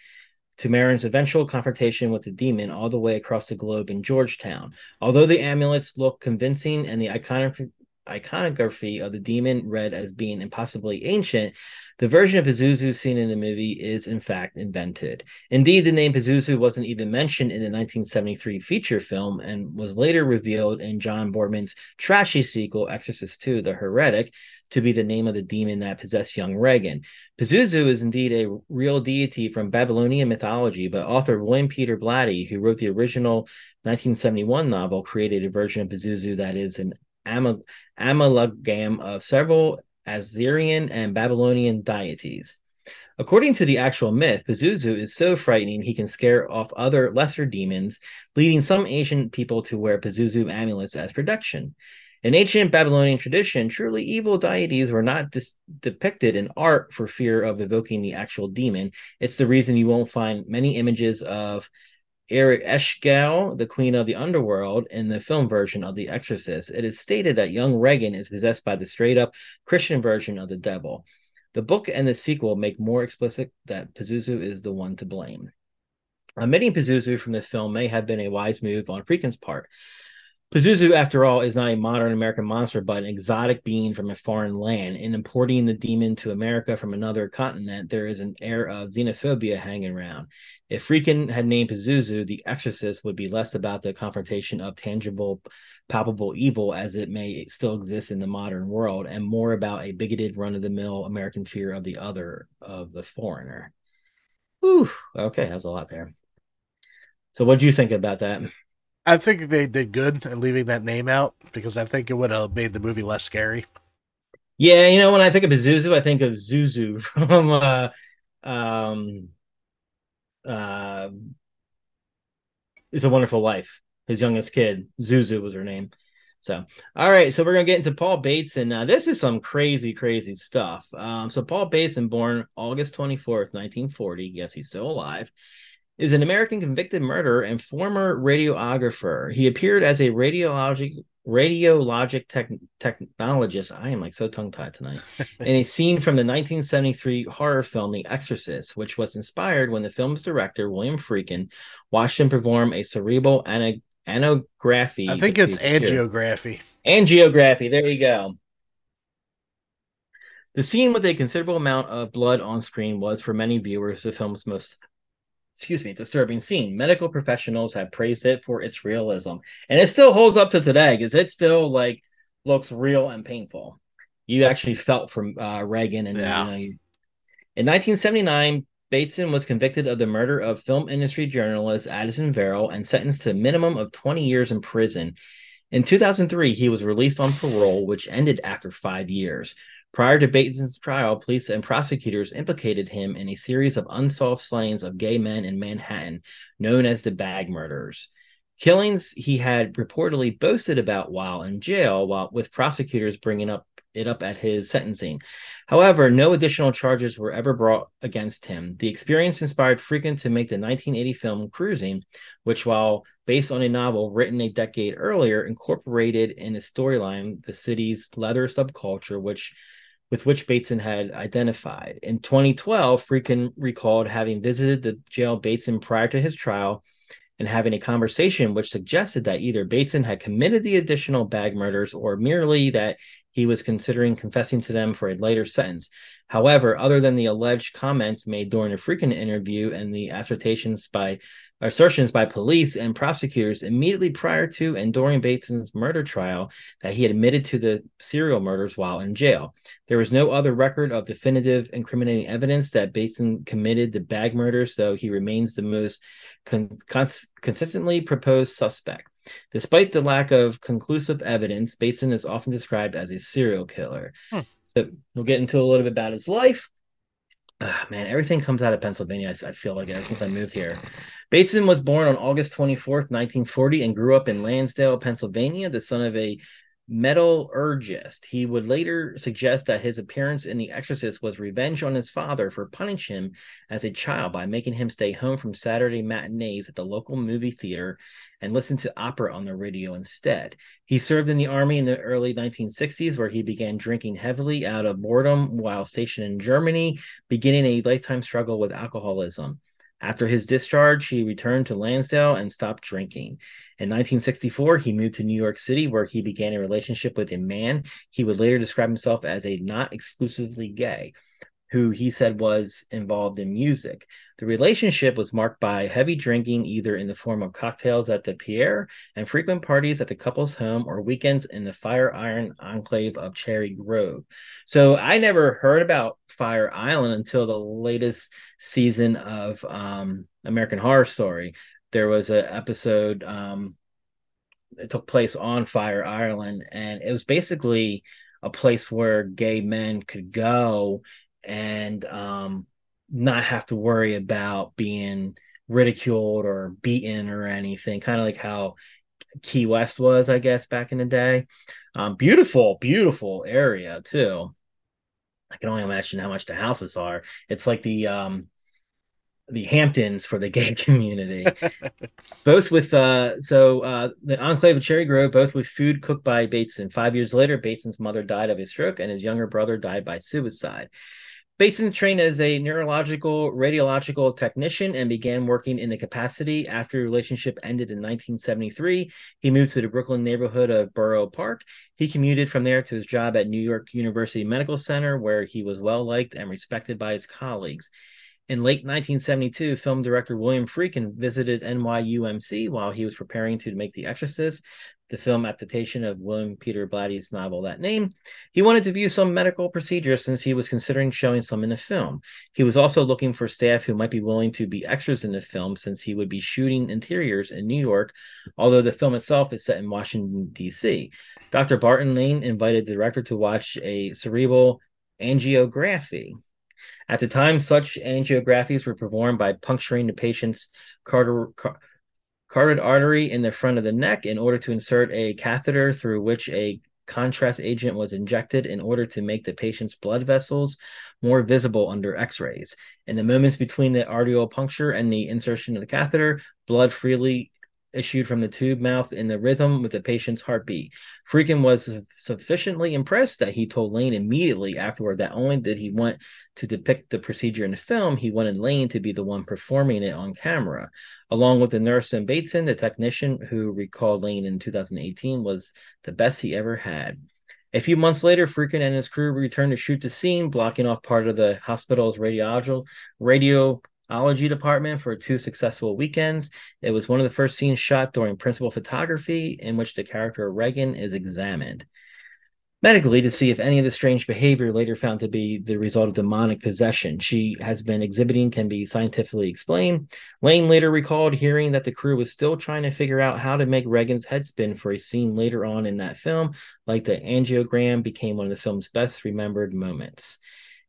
to Merrin's eventual confrontation with the demon all the way across the globe in Georgetown. Although the amulets look convincing and the iconic iconography of the demon read as being impossibly ancient, the version of Pazuzu seen in the movie is in fact invented. Indeed, the name Pazuzu wasn't even mentioned in the 1973 feature film and was later revealed in John Boorman's trashy sequel, Exorcist II The Heretic, to be the name of the demon that possessed young Regan. Pazuzu is indeed a real deity from Babylonian mythology, but author William Peter Blatty, who wrote the original 1971 novel, created a version of Pazuzu that is an amalgam of several Assyrian and Babylonian deities. According to the actual myth, Pazuzu is so frightening he can scare off other lesser demons, leading some ancient people to wear Pazuzu amulets as protection. In ancient Babylonian tradition, truly evil deities were not dis- depicted in art for fear of evoking the actual demon. It's the reason you won't find many images of Ereshkigal, the queen of the underworld, in the film version of The Exorcist, it is stated that young Regan is possessed by the straight up Christian version of the devil. The book and the sequel make more explicit that Pazuzu is the one to blame. Omitting Pazuzu from the film may have been a wise move on Friedkin's part, Pazuzu, after all, is not a modern American monster, but an exotic being from a foreign land. In importing the demon to America from another continent, there is an air of xenophobia hanging around. If Friedkin had named Pazuzu, the exorcist would be less about the confrontation of tangible, palpable evil as it may still exist in the modern world, and more about a bigoted, run of the mill American fear of the other, of the foreigner. Whew. Okay, that's a lot there. So, what do you think about that? I think they did good in leaving that name out because I think it would have made the movie less scary. Yeah, you know, when I think of Zuzu, I think of Zuzu from uh um uh It's a Wonderful Life. His youngest kid, Zuzu was her name. So, all right, so we're gonna get into Paul Bateson. Now, this is some crazy, crazy stuff. Um, so Paul Bateson, born August 24th, 1940. Yes, he's still alive is an American convicted murderer and former radiographer. He appeared as a radiologic radiologic tech, technologist. I am like so tongue tied tonight. in a scene from the 1973 horror film The Exorcist, which was inspired when the film's director William Friedkin watched him perform a cerebral ana- angiography. I think it's angiography. Angiography. There you go. The scene with a considerable amount of blood on screen was, for many viewers, the film's most excuse me, disturbing scene. Medical professionals have praised it for its realism, and it still holds up to today because it still like looks real and painful. You actually felt from uh, Regan, and yeah. you know, you... in 1979, Bateson was convicted of the murder of film industry journalist Addison Verrill and sentenced to a minimum of 20 years in prison. In 2003, he was released on parole, which ended after five years. Prior to Bateson's trial, police and prosecutors implicated him in a series of unsolved slayings of gay men in Manhattan, known as the Bag Murders. Killings he had reportedly boasted about while in jail, while with prosecutors bringing up it up at his sentencing. However, no additional charges were ever brought against him. The experience inspired Friedkin to make the 1980 film Cruising, which, while based on a novel written a decade earlier, incorporated in a storyline the city's leather subculture, which with which Bateson had identified. In 2012, Friedkin recalled having visited the jail Bateson prior to his trial and having a conversation which suggested that either Bateson had committed the additional bag murders or merely that he was considering confessing to them for a lighter sentence. However, other than the alleged comments made during a Friedkin interview and the assertions by assertions by police and prosecutors immediately prior to and during Bateson's murder trial that he admitted to the serial murders while in jail. There was no other record of definitive incriminating evidence that Bateson committed the bag murders, though he remains the most con- cons- consistently proposed suspect. Despite the lack of conclusive evidence, Bateson is often described as a serial killer. Hmm. So we'll get into a little bit about his life. Ah, man, everything comes out of Pennsylvania. I, I feel like ever since I moved here. Bateson was born on August 24th, 1940, and grew up in Lansdale, Pennsylvania, the son of a metallurgist. He would later suggest that his appearance in The Exorcist was revenge on his father for punishing him as a child by making him stay home from Saturday matinees at the local movie theater and listen to opera on the radio instead. He served in the army in the early 1960s, where he began drinking heavily out of boredom while stationed in Germany, beginning a lifetime struggle with alcoholism. After his discharge, he returned to Lansdale and stopped drinking. In 1964, he moved to New York City, where he began a relationship with a man he would later describe himself as a not exclusively gay who he said was involved in music. The relationship was marked by heavy drinking, either in the form of cocktails at the Pierre and frequent parties at the couple's home or weekends in the Fire Island enclave of Cherry Grove. So I never heard about Fire Island until the latest season of um, American Horror Story. There was an episode um, that took place on Fire Island, and it was basically a place where gay men could go and um, not have to worry about being ridiculed or beaten or anything. Kind of like how Key West was, I guess, back in the day. Um, beautiful, beautiful area too. I can only imagine how much the houses are. It's like the um, the Hamptons for the gay community. both with uh so uh the enclave of Cherry Grove, both with food cooked by Bateson. Five years later, Bateson's mother died of a stroke and his younger brother died by suicide. Bateson trained as a neurological radiological technician and began working in the capacity. After the relationship ended in 1973, he moved to the Brooklyn neighborhood of Borough Park. He commuted from there to his job at New York University Medical Center, where he was well liked and respected by his colleagues. In late 1972, film director William Friedkin visited NYUMC while he was preparing to make The Exorcist, the film adaptation of William Peter Blatty's novel That Name. He wanted to view some medical procedures since he was considering showing some in the film. He was also looking for staff who might be willing to be extras in the film since he would be shooting interiors in New York, although the film itself is set in Washington, D.C. Dr. Barton Lane invited the director to watch a cerebral angiography at the time, such angiographies were performed by puncturing the patient's carotid, carotid artery in the front of the neck in order to insert a catheter through which a contrast agent was injected in order to make the patient's blood vessels more visible under x-rays. In the moments between the arterial puncture and the insertion of the catheter, blood freely issued from the tube mouth in the rhythm with the patient's heartbeat. Friedkin was sufficiently impressed that he told Lane immediately afterward that only did he want to depict the procedure in the film, he wanted Lane to be the one performing it on camera. Along with the nurse and Bateson, the technician who recalled Lane in 2018 was the best he ever had. A few months later, Friedkin and his crew returned to shoot the scene, blocking off part of the hospital's radiological radio ology department for two successful weekends. It was one of the first scenes shot during principal photography in which the character Regan is examined medically to see if any of the strange behavior later found to be the result of demonic possession she has been exhibiting can be scientifically explained. Lane later recalled hearing that the crew was still trying to figure out how to make Regan's head spin for a scene later on in that film, like the angiogram became one of the film's best remembered moments.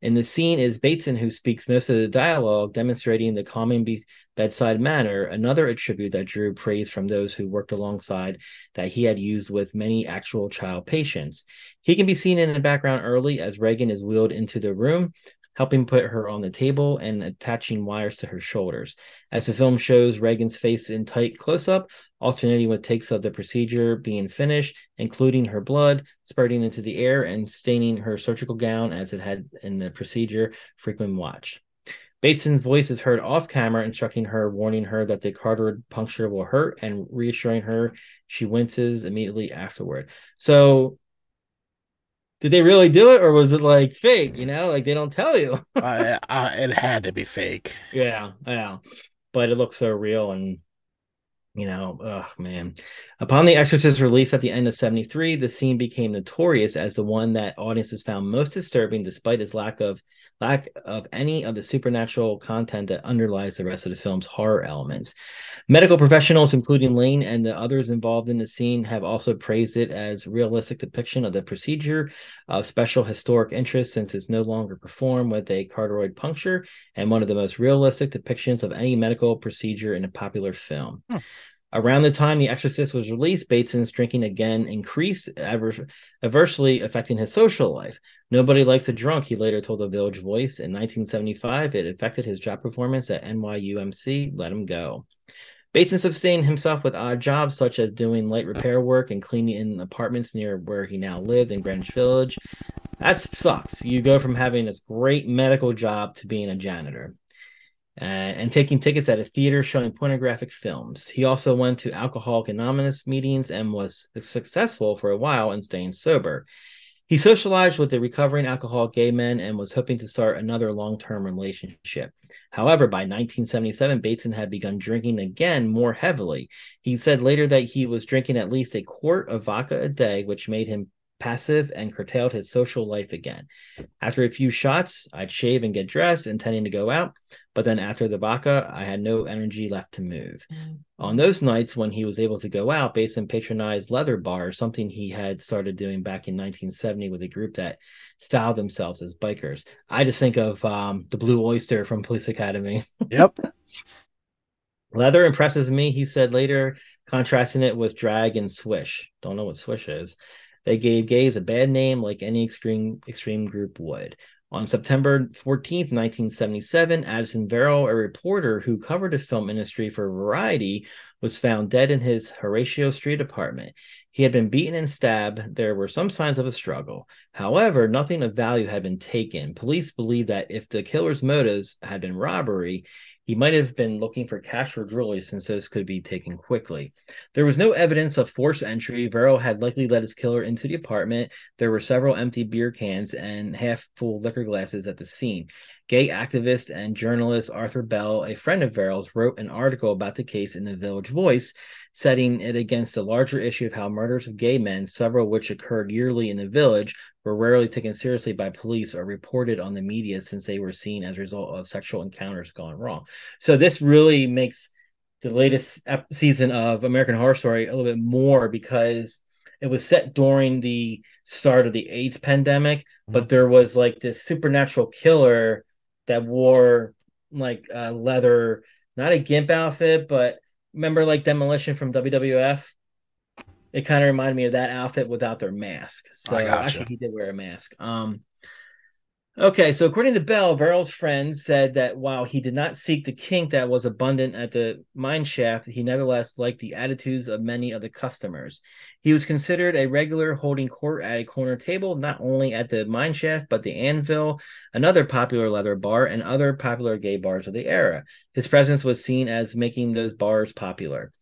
In the scene is Bateson who speaks most of the dialogue, demonstrating the calming be- bedside manner, another attribute that drew praise from those who worked alongside that he had used with many actual child patients. He can be seen in the background early as Regan is wheeled into the room, helping put her on the table and attaching wires to her shoulders. As the film shows Regan's face in tight close up, alternating with takes of the procedure being finished, including her blood spurting into the air and staining her surgical gown as it had in the procedure, Friedkin watched. Bateson's voice is heard off camera, instructing her, warning her that the carotid puncture will hurt and reassuring her she winces immediately afterward. So did they really do it or was it like fake you know like they don't tell you uh, uh, it had to be fake yeah yeah but it looks so real and you know oh man upon the Exorcist's release at the end of 73 the scene became notorious as the one that audiences found most disturbing despite its lack of lack of any of the supernatural content that underlies the rest of the film's horror elements. Medical professionals, including Lane and the others involved in the scene, have also praised it as realistic depiction of the procedure of special historic interest since it's no longer performed with a carotid puncture and one of the most realistic depictions of any medical procedure in a popular film. Hmm. Around the time The Exorcist was released, Bateson's drinking again increased, adverse, adversely affecting his social life. Nobody likes a drunk, he later told the Village Voice. In 1975, it affected his job performance at NYUMC. Let him go. Bateson sustained himself with odd jobs such as doing light repair work and cleaning in apartments near where he now lived in Greenwich Village. That sucks. You go from having this great medical job to being a janitor. Uh, and taking tickets at a theater showing pornographic films. He also went to Alcoholic Anonymous meetings and was successful for a while in staying sober. He socialized with the recovering alcoholic gay men and was hoping to start another long term relationship. However, by 1977, Bateson had begun drinking again more heavily. He said later that he was drinking at least a quart of vodka a day, which made him passive and curtailed his social life again. After a few shots, I'd shave and get dressed, intending to go out. But then after the vodka, I had no energy left to move. Mm. On those nights when he was able to go out, Bateson patronized leather bars, something he had started doing back in 1970 with a group that styled themselves as bikers. I just think of um, the Blue Oyster from Police Academy. Yep. Leather impresses me, he said later, contrasting it with drag and swish. Don't know what swish is. They gave gays a bad name like any extreme extreme group would. On September 14, 1977, Addison Verrill, a reporter who covered the film industry for Variety, was found dead in his Horatio Street apartment. He had been beaten and stabbed. There were some signs of a struggle. However, nothing of value had been taken. Police believed that if the killer's motives had been robbery, he might have been looking for cash or jewelry since those could be taken quickly. There was no evidence of forced entry. Verrill had likely led his killer into the apartment. There were several empty beer cans and half full liquor glasses at the scene. Gay activist and journalist Arthur Bell, a friend of Verrill's, wrote an article about the case in the Village Voice, setting it against a larger issue of how murders of gay men, several of which occurred yearly in the village, were rarely taken seriously by police or reported on the media since they were seen as a result of sexual encounters gone wrong. So this really makes the latest ep- season of American Horror Story a little bit more because it was set during the start of the AIDS pandemic, mm-hmm. but there was like this supernatural killer that wore like a leather, not a gimp outfit, but remember like Demolition from WWF? it kind of reminded me of that outfit without their mask. So I actually, he did wear a mask. Um, okay, so according to Bell, Verrill's friends said that while he did not seek the kink that was abundant at the mine shaft, he nevertheless liked the attitudes of many of the customers. He was considered a regular holding court at a corner table, not only at the mine shaft, but the Anvil, another popular leather bar, and other popular gay bars of the era. His presence was seen as making those bars popular.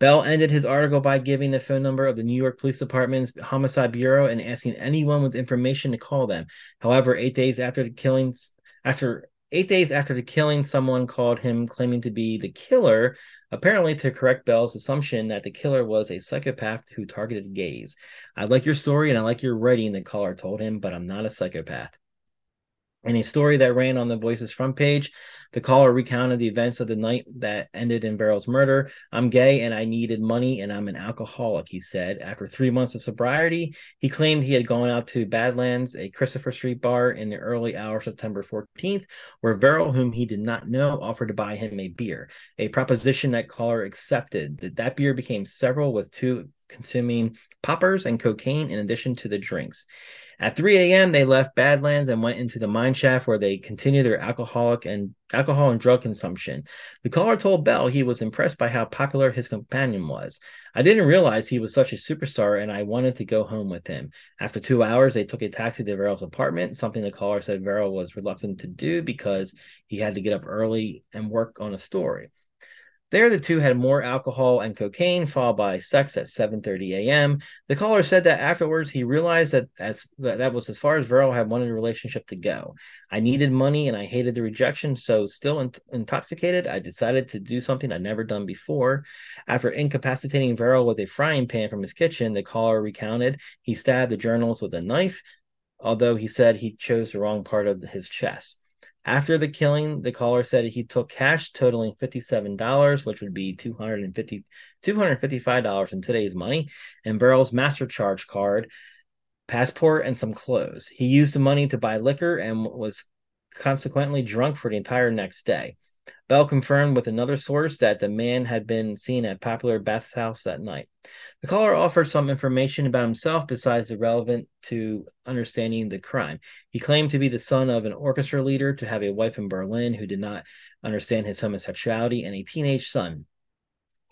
Bell ended his article by giving the phone number of the New York Police Department's Homicide Bureau and asking anyone with information to call them. However, eight days after the killings, after eight days after the killing, someone called him claiming to be the killer, apparently to correct Bell's assumption that the killer was a psychopath who targeted gays. I like your story and I like your writing, the caller told him, but I'm not a psychopath. In a story that ran on the Voices front page, the caller recounted the events of the night that ended in Verrill's murder. I'm gay and I needed money and I'm an alcoholic, he said. After three months of sobriety, he claimed he had gone out to Badlands, a Christopher Street bar, in the early hours of September 14th, where Verrill, whom he did not know, offered to buy him a beer, a proposition that caller accepted. That, that beer became several, with two consuming poppers and cocaine in addition to the drinks. At 3 a.m., they left Badlands and went into the mine shaft where they continued their alcoholic and alcohol and drug consumption. The caller told Bell he was impressed by how popular his companion was. I didn't realize he was such a superstar and I wanted to go home with him. After two hours, they took a taxi to Verrill's apartment, something the caller said Verrill was reluctant to do because he had to get up early and work on a story. There, the two had more alcohol and cocaine, followed by sex at 7:30 a.m. The caller said that afterwards he realized that as that, that was as far as Verrill had wanted a relationship to go. I needed money and I hated the rejection, so still in- intoxicated, I decided to do something I'd never done before. After incapacitating Verrill with a frying pan from his kitchen, the caller recounted he stabbed the journals with a knife, although he said he chose the wrong part of his chest. After the killing, the caller said he took cash totaling $57, which would be $250, $255 in today's money, and Verrill's master charge card, passport, and some clothes. He used the money to buy liquor and was consequently drunk for the entire next day. Bell confirmed with another source that the man had been seen at Popular Bathhouse that night. The caller offered some information about himself besides the relevant to understanding the crime. He claimed to be the son of an orchestra leader, to have a wife in Berlin who did not understand his homosexuality, and a teenage son.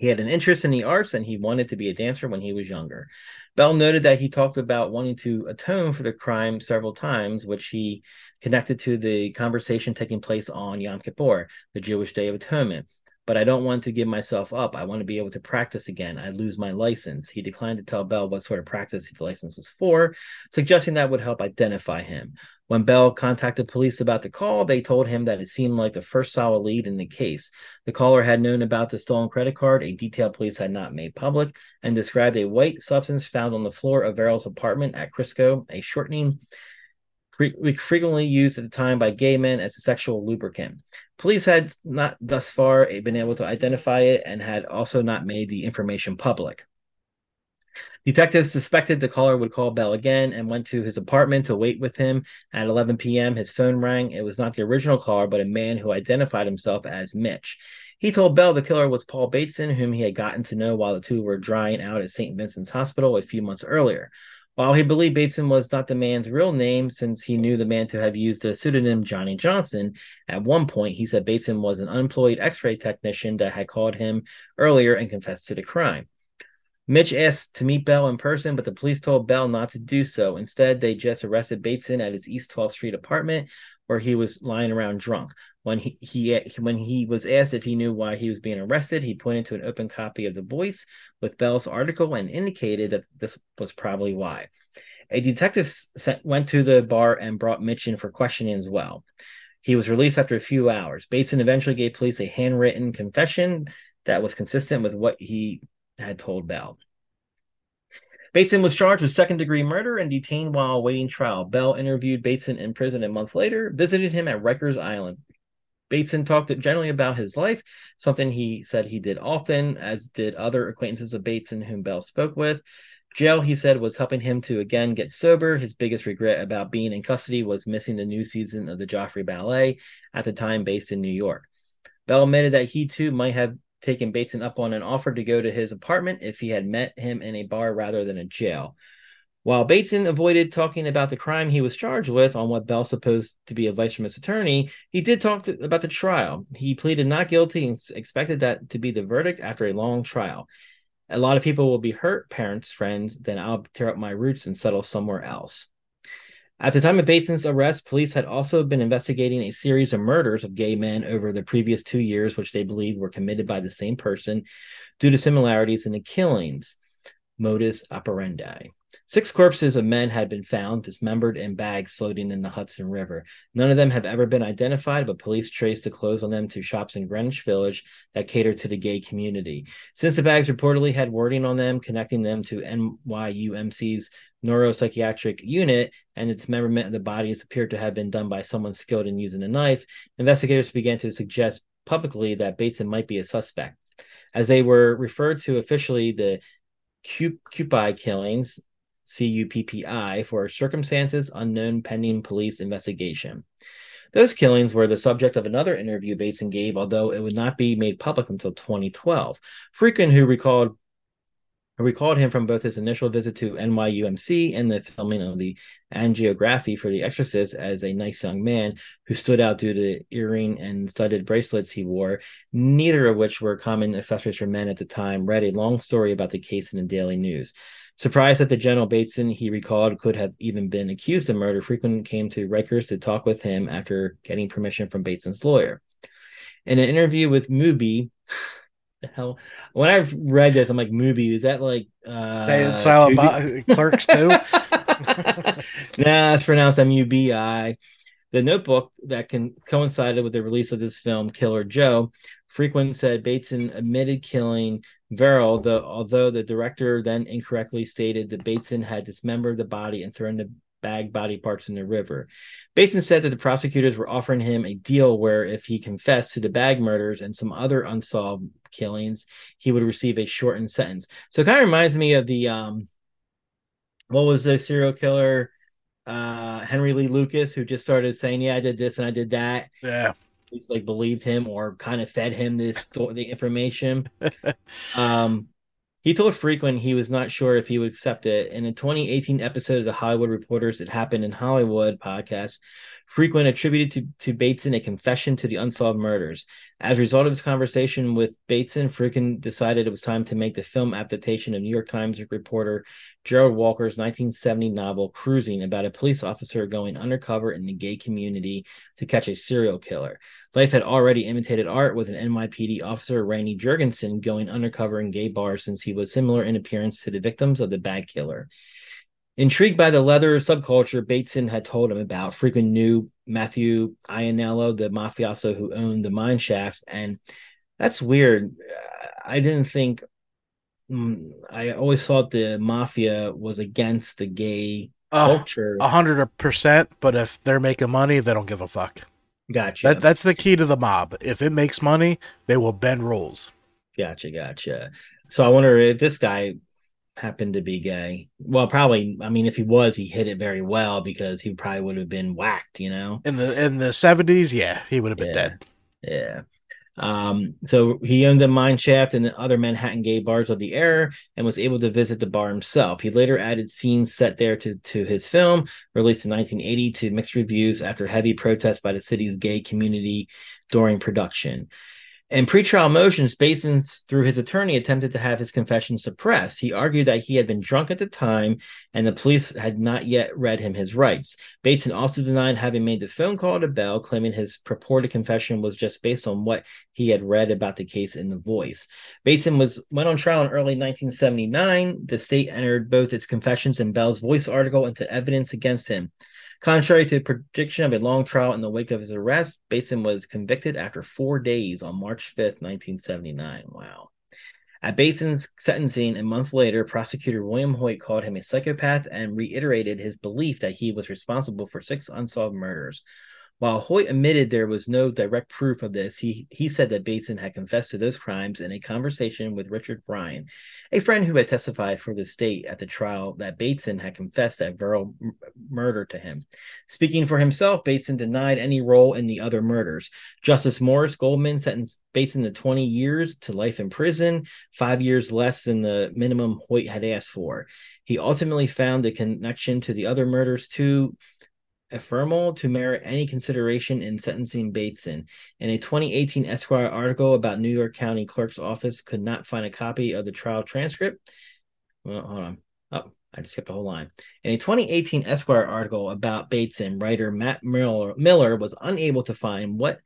He had an interest in the arts and he wanted to be a dancer when he was younger. Bell noted that he talked about wanting to atone for the crime several times, which he connected to the conversation taking place on Yom Kippur, the Jewish Day of Atonement. But I don't want to give myself up. I want to be able to practice again. I lose my license. He declined to tell Bell what sort of practice the license was for, suggesting that would help identify him. When Bell contacted police about the call, they told him that it seemed like the first solid lead in the case. The caller had known about the stolen credit card, a detail police had not made public, and described a white substance found on the floor of Verrill's apartment at Crisco, a shortening frequently used at the time by gay men as a sexual lubricant. Police had not thus far eh, been able to identify it and had also not made the information public. Detectives suspected the caller would call Bell again and went to his apartment to wait with him. At 11 p.m., his phone rang. It was not the original caller, but a man who identified himself as Mitch. He told Bell the killer was Paul Bateson, whom he had gotten to know while the two were drying out at St. Vincent's Hospital a few months earlier. While he believed Bateson was not the man's real name, since he knew the man to have used the pseudonym Johnny Johnson, at one point he said Bateson was an unemployed x ray technician that had called him earlier and confessed to the crime. Mitch asked to meet Bell in person, but the police told Bell not to do so. Instead, they just arrested Bateson at his East 12th Street apartment where he was lying around drunk. When he, he when he was asked if he knew why he was being arrested, he pointed to an open copy of The Voice with Bell's article and indicated that this was probably why. A detective sent, went to the bar and brought Mitch in for questioning as well. He was released after a few hours. Bateson eventually gave police a handwritten confession that was consistent with what he had told Bell. Bateson was charged with second degree murder and detained while awaiting trial. Bell interviewed Bateson in prison a month later, visited him at Rikers Island. Bateson talked generally about his life, something he said he did often, as did other acquaintances of Bateson whom Bell spoke with. Jail, he said, was helping him to again get sober. His biggest regret about being in custody was missing the new season of the Joffrey Ballet, at the time based in New York. Bell admitted that he too might have taken Bateson up on an offer to go to his apartment if he had met him in a bar rather than a jail. While Bateson avoided talking about the crime he was charged with on what Bell supposed to be advice from his attorney, he did talk to, about the trial. He pleaded not guilty and expected that to be the verdict after a long trial. A lot of people will be hurt, parents, friends, then I'll tear up my roots and settle somewhere else. At the time of Bateson's arrest, police had also been investigating a series of murders of gay men over the previous two years, which they believed were committed by the same person due to similarities in the killings. Modus operandi. Six corpses of men had been found dismembered in bags floating in the Hudson River. None of them have ever been identified, but police traced the clothes on them to shops in Greenwich Village that cater to the gay community. Since the bags reportedly had wording on them connecting them to NYUMC's neuropsychiatric unit and its dismemberment of the bodies appeared to have been done by someone skilled in using a knife, investigators began to suggest publicly that Bateson might be a suspect. As they were referred to officially, the Cuppi killings, C U P P I, for circumstances unknown pending police investigation. Those killings were the subject of another interview Bateson gave, although it would not be made public until 2012. Friedkin, who recalled recalled him from both his initial visit to NYUMC and the filming of the angiography for The Exorcist as a nice young man who stood out due to the earring and studded bracelets he wore, neither of which were common accessories for men at the time, read a long story about the case in the Daily News. Surprised that the General Bateson he recalled could have even been accused of murder, Friedkin came to Rikers to talk with him after getting permission from Bateson's lawyer. In an interview with Mubi, the hell? When I read this, I'm like, movie is that like uh Silent Bo- Clerks too? nah, it's pronounced M U B I. The Notebook that can coincided with the release of this film, Killer Joe. Friedkin said Bateson admitted killing Verrill, though although the director then incorrectly stated that Bateson had dismembered the body and thrown the bag body parts in the river. Bateson said that the prosecutors were offering him a deal where if he confessed to the bag murders and some other unsolved killings, he would receive a shortened sentence. So it kind of reminds me of the um what was the serial killer uh Henry Lee Lucas who just started saying, Yeah, I did this and I did that. Yeah. Like believed him or kind of fed him this the information. um, he told Friedkin he was not sure if he would accept it. In a 2018 episode of the Hollywood Reporters, It Happened in Hollywood podcast, Friedkin attributed to, to Bateson a confession to the unsolved murders. As a result of his conversation with Bateson, Friedkin decided it was time to make the film adaptation of New York Times reporter Gerald Walker's 1970 novel Cruising about a police officer going undercover in the gay community to catch a serial killer. Life had already imitated art with an NYPD officer, Randy Jurgensen, going undercover in gay bars since he was similar in appearance to the victims of the bag killer. Intrigued by the leather subculture Bateson had told him about, Friedkin knew Matthew Ianniello, the mafioso who owned the mine shaft. And that's weird. I didn't think, mm, I always thought the mafia was against the gay uh, culture. A hundred percent. But if they're making money, they don't give a fuck. Gotcha. That, that's the key to the mob. If it makes money, they will bend rules. Gotcha. Gotcha. So I wonder if this guy happened to be gay. Well, probably. I mean, if he was, he hit it very well because he probably would have been whacked. You know, in the in the seventies, yeah, he would have been yeah. dead. Yeah. Um, so he owned the mine shaft and the other Manhattan gay bars of the era and was able to visit the bar himself. He later added scenes set there to, to his film, released in 1980, to mixed reviews after heavy protests by the city's gay community during production. In pretrial motions, Bateson, through his attorney, attempted to have his confession suppressed. He argued that he had been drunk at the time and the police had not yet read him his rights. Bateson also denied having made the phone call to Bell, claiming his purported confession was just based on what he had read about the case in The Voice. Bateson was went on trial in early 1979. The state entered both its confessions and Bell's Voice article into evidence against him. Contrary to prediction of a long trial in the wake of his arrest, Bateson was convicted after four days on March 5th, 1979. Wow. At Bateson's sentencing a month later, prosecutor William Hoyt called him a psychopath and reiterated his belief that he was responsible for six unsolved murders. While Hoyt admitted there was no direct proof of this, he, he said that Bateson had confessed to those crimes in a conversation with Richard Bryan, a friend who had testified for the state at the trial that Bateson had confessed that Verrill m- murder to him. Speaking for himself, Bateson denied any role in the other murders. Justice Morris Goldman sentenced Bateson to 20 years to life in prison, five years less than the minimum Hoyt had asked for. He ultimately found the connection to the other murders too ephemeral to merit any consideration in sentencing Bateson. In a 2018 Esquire article about New York County Clerk's Office could not find a copy of the trial transcript. Well, hold on. Oh, I just skipped a whole line. In a 2018 Esquire article about Bateson, writer Matt Miller, Miller was unable to find what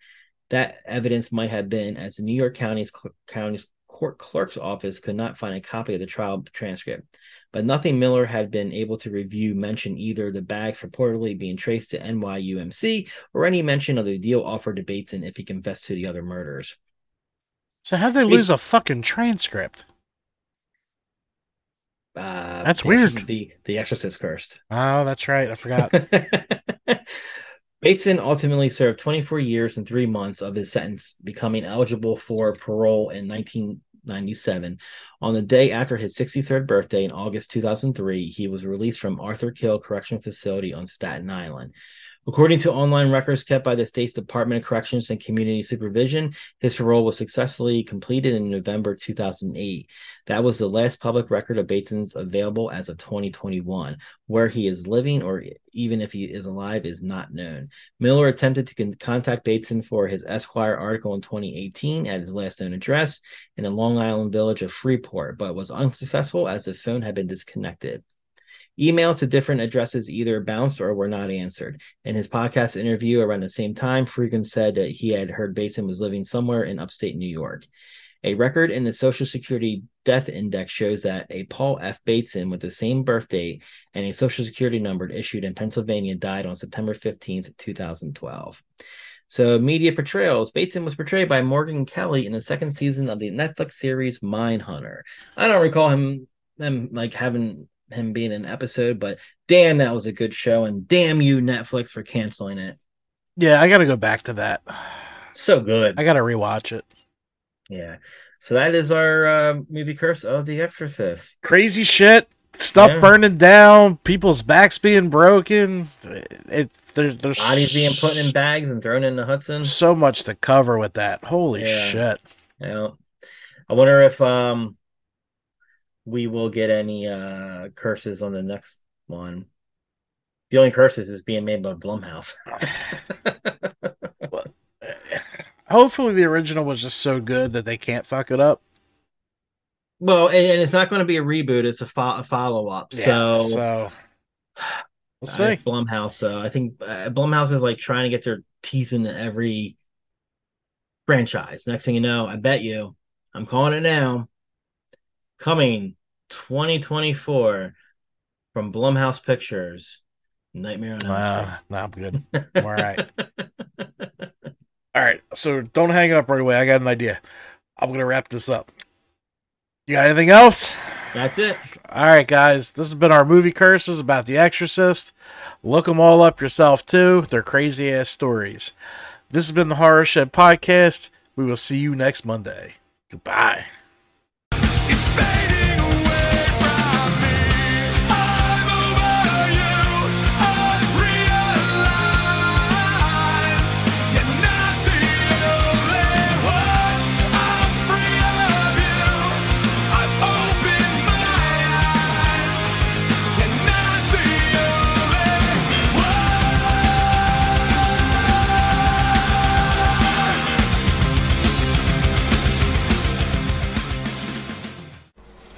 that evidence might have been, as the New York County's county's court clerk's office could not find a copy of the trial transcript but nothing Miller had been able to review mentioned either the bags reportedly being traced to NYUMC or any mention of the deal offered to Bateson if he confessed to the other murders. So how'd they lose a fucking transcript? Uh, that's the weird. The the Exorcist cursed. Oh, that's right. I forgot. Bateson ultimately served 24 years and three months of his sentence, becoming eligible for parole in 19, 97. On the day after his 63rd birthday in August 2003, he was released from Arthur Kill Correctional Facility on Staten Island. According to online records kept by the state's Department of Corrections and Community Supervision, his parole was successfully completed in November 2008. That was the last public record of Bateson's available as of 2021. Where he is living, or even if he is alive, is not known. Miller attempted to con- contact Bateson for his Esquire article in 2018 at his last known address in the Long Island village of Freeport, but was unsuccessful as the phone had been disconnected. Emails to different addresses either bounced or were not answered. In his podcast interview around the same time, Friedkin said that he had heard Bateson was living somewhere in upstate New York. A record in the Social Security Death Index shows that a Paul F. Bateson with the same birth date and a Social Security number issued in Pennsylvania died on September 15th, 2012. So, media portrayals Bateson was portrayed by Morgan Kelly in the second season of the Netflix series Mindhunter. I don't recall him them like having him being an episode, but damn, that was a good show, and damn you, Netflix, for canceling it. Yeah, I got to go back to that. So good. I got to rewatch it. Yeah. So that is our uh, movie curse of The Exorcist. Crazy shit. stuff Yeah. burning down, people's backs being broken. It there's there's Bodies being put in bags and thrown into Hudson. so much to cover with that. Holy Yeah. shit! Yeah. I wonder if um we will get any uh curses on the next one. The only curses is being made by Blumhouse. Hopefully, the original was just so good that they can't fuck it up. well, and, and it's not going to be a reboot; it's a, fo- a follow up. So, so we'll uh, see. it's Blumhouse. So I think uh, Blumhouse is like trying to get their teeth into every franchise. Next thing you know, I bet you, I'm calling it now. Coming 2024 from Blumhouse Pictures, Nightmare on Elm Wow, nah, I'm good. I'm all right. all right. so don't hang up right away. I got an idea. I'm gonna wrap this up. You got anything else? That's it. All right, guys. This has been our movie curses about The Exorcist. Look them all up yourself too. They're crazy ass stories. This has been the Horror Shed podcast. We will see you next Monday. Goodbye.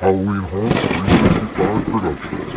Halloween Haunts 365 Productions.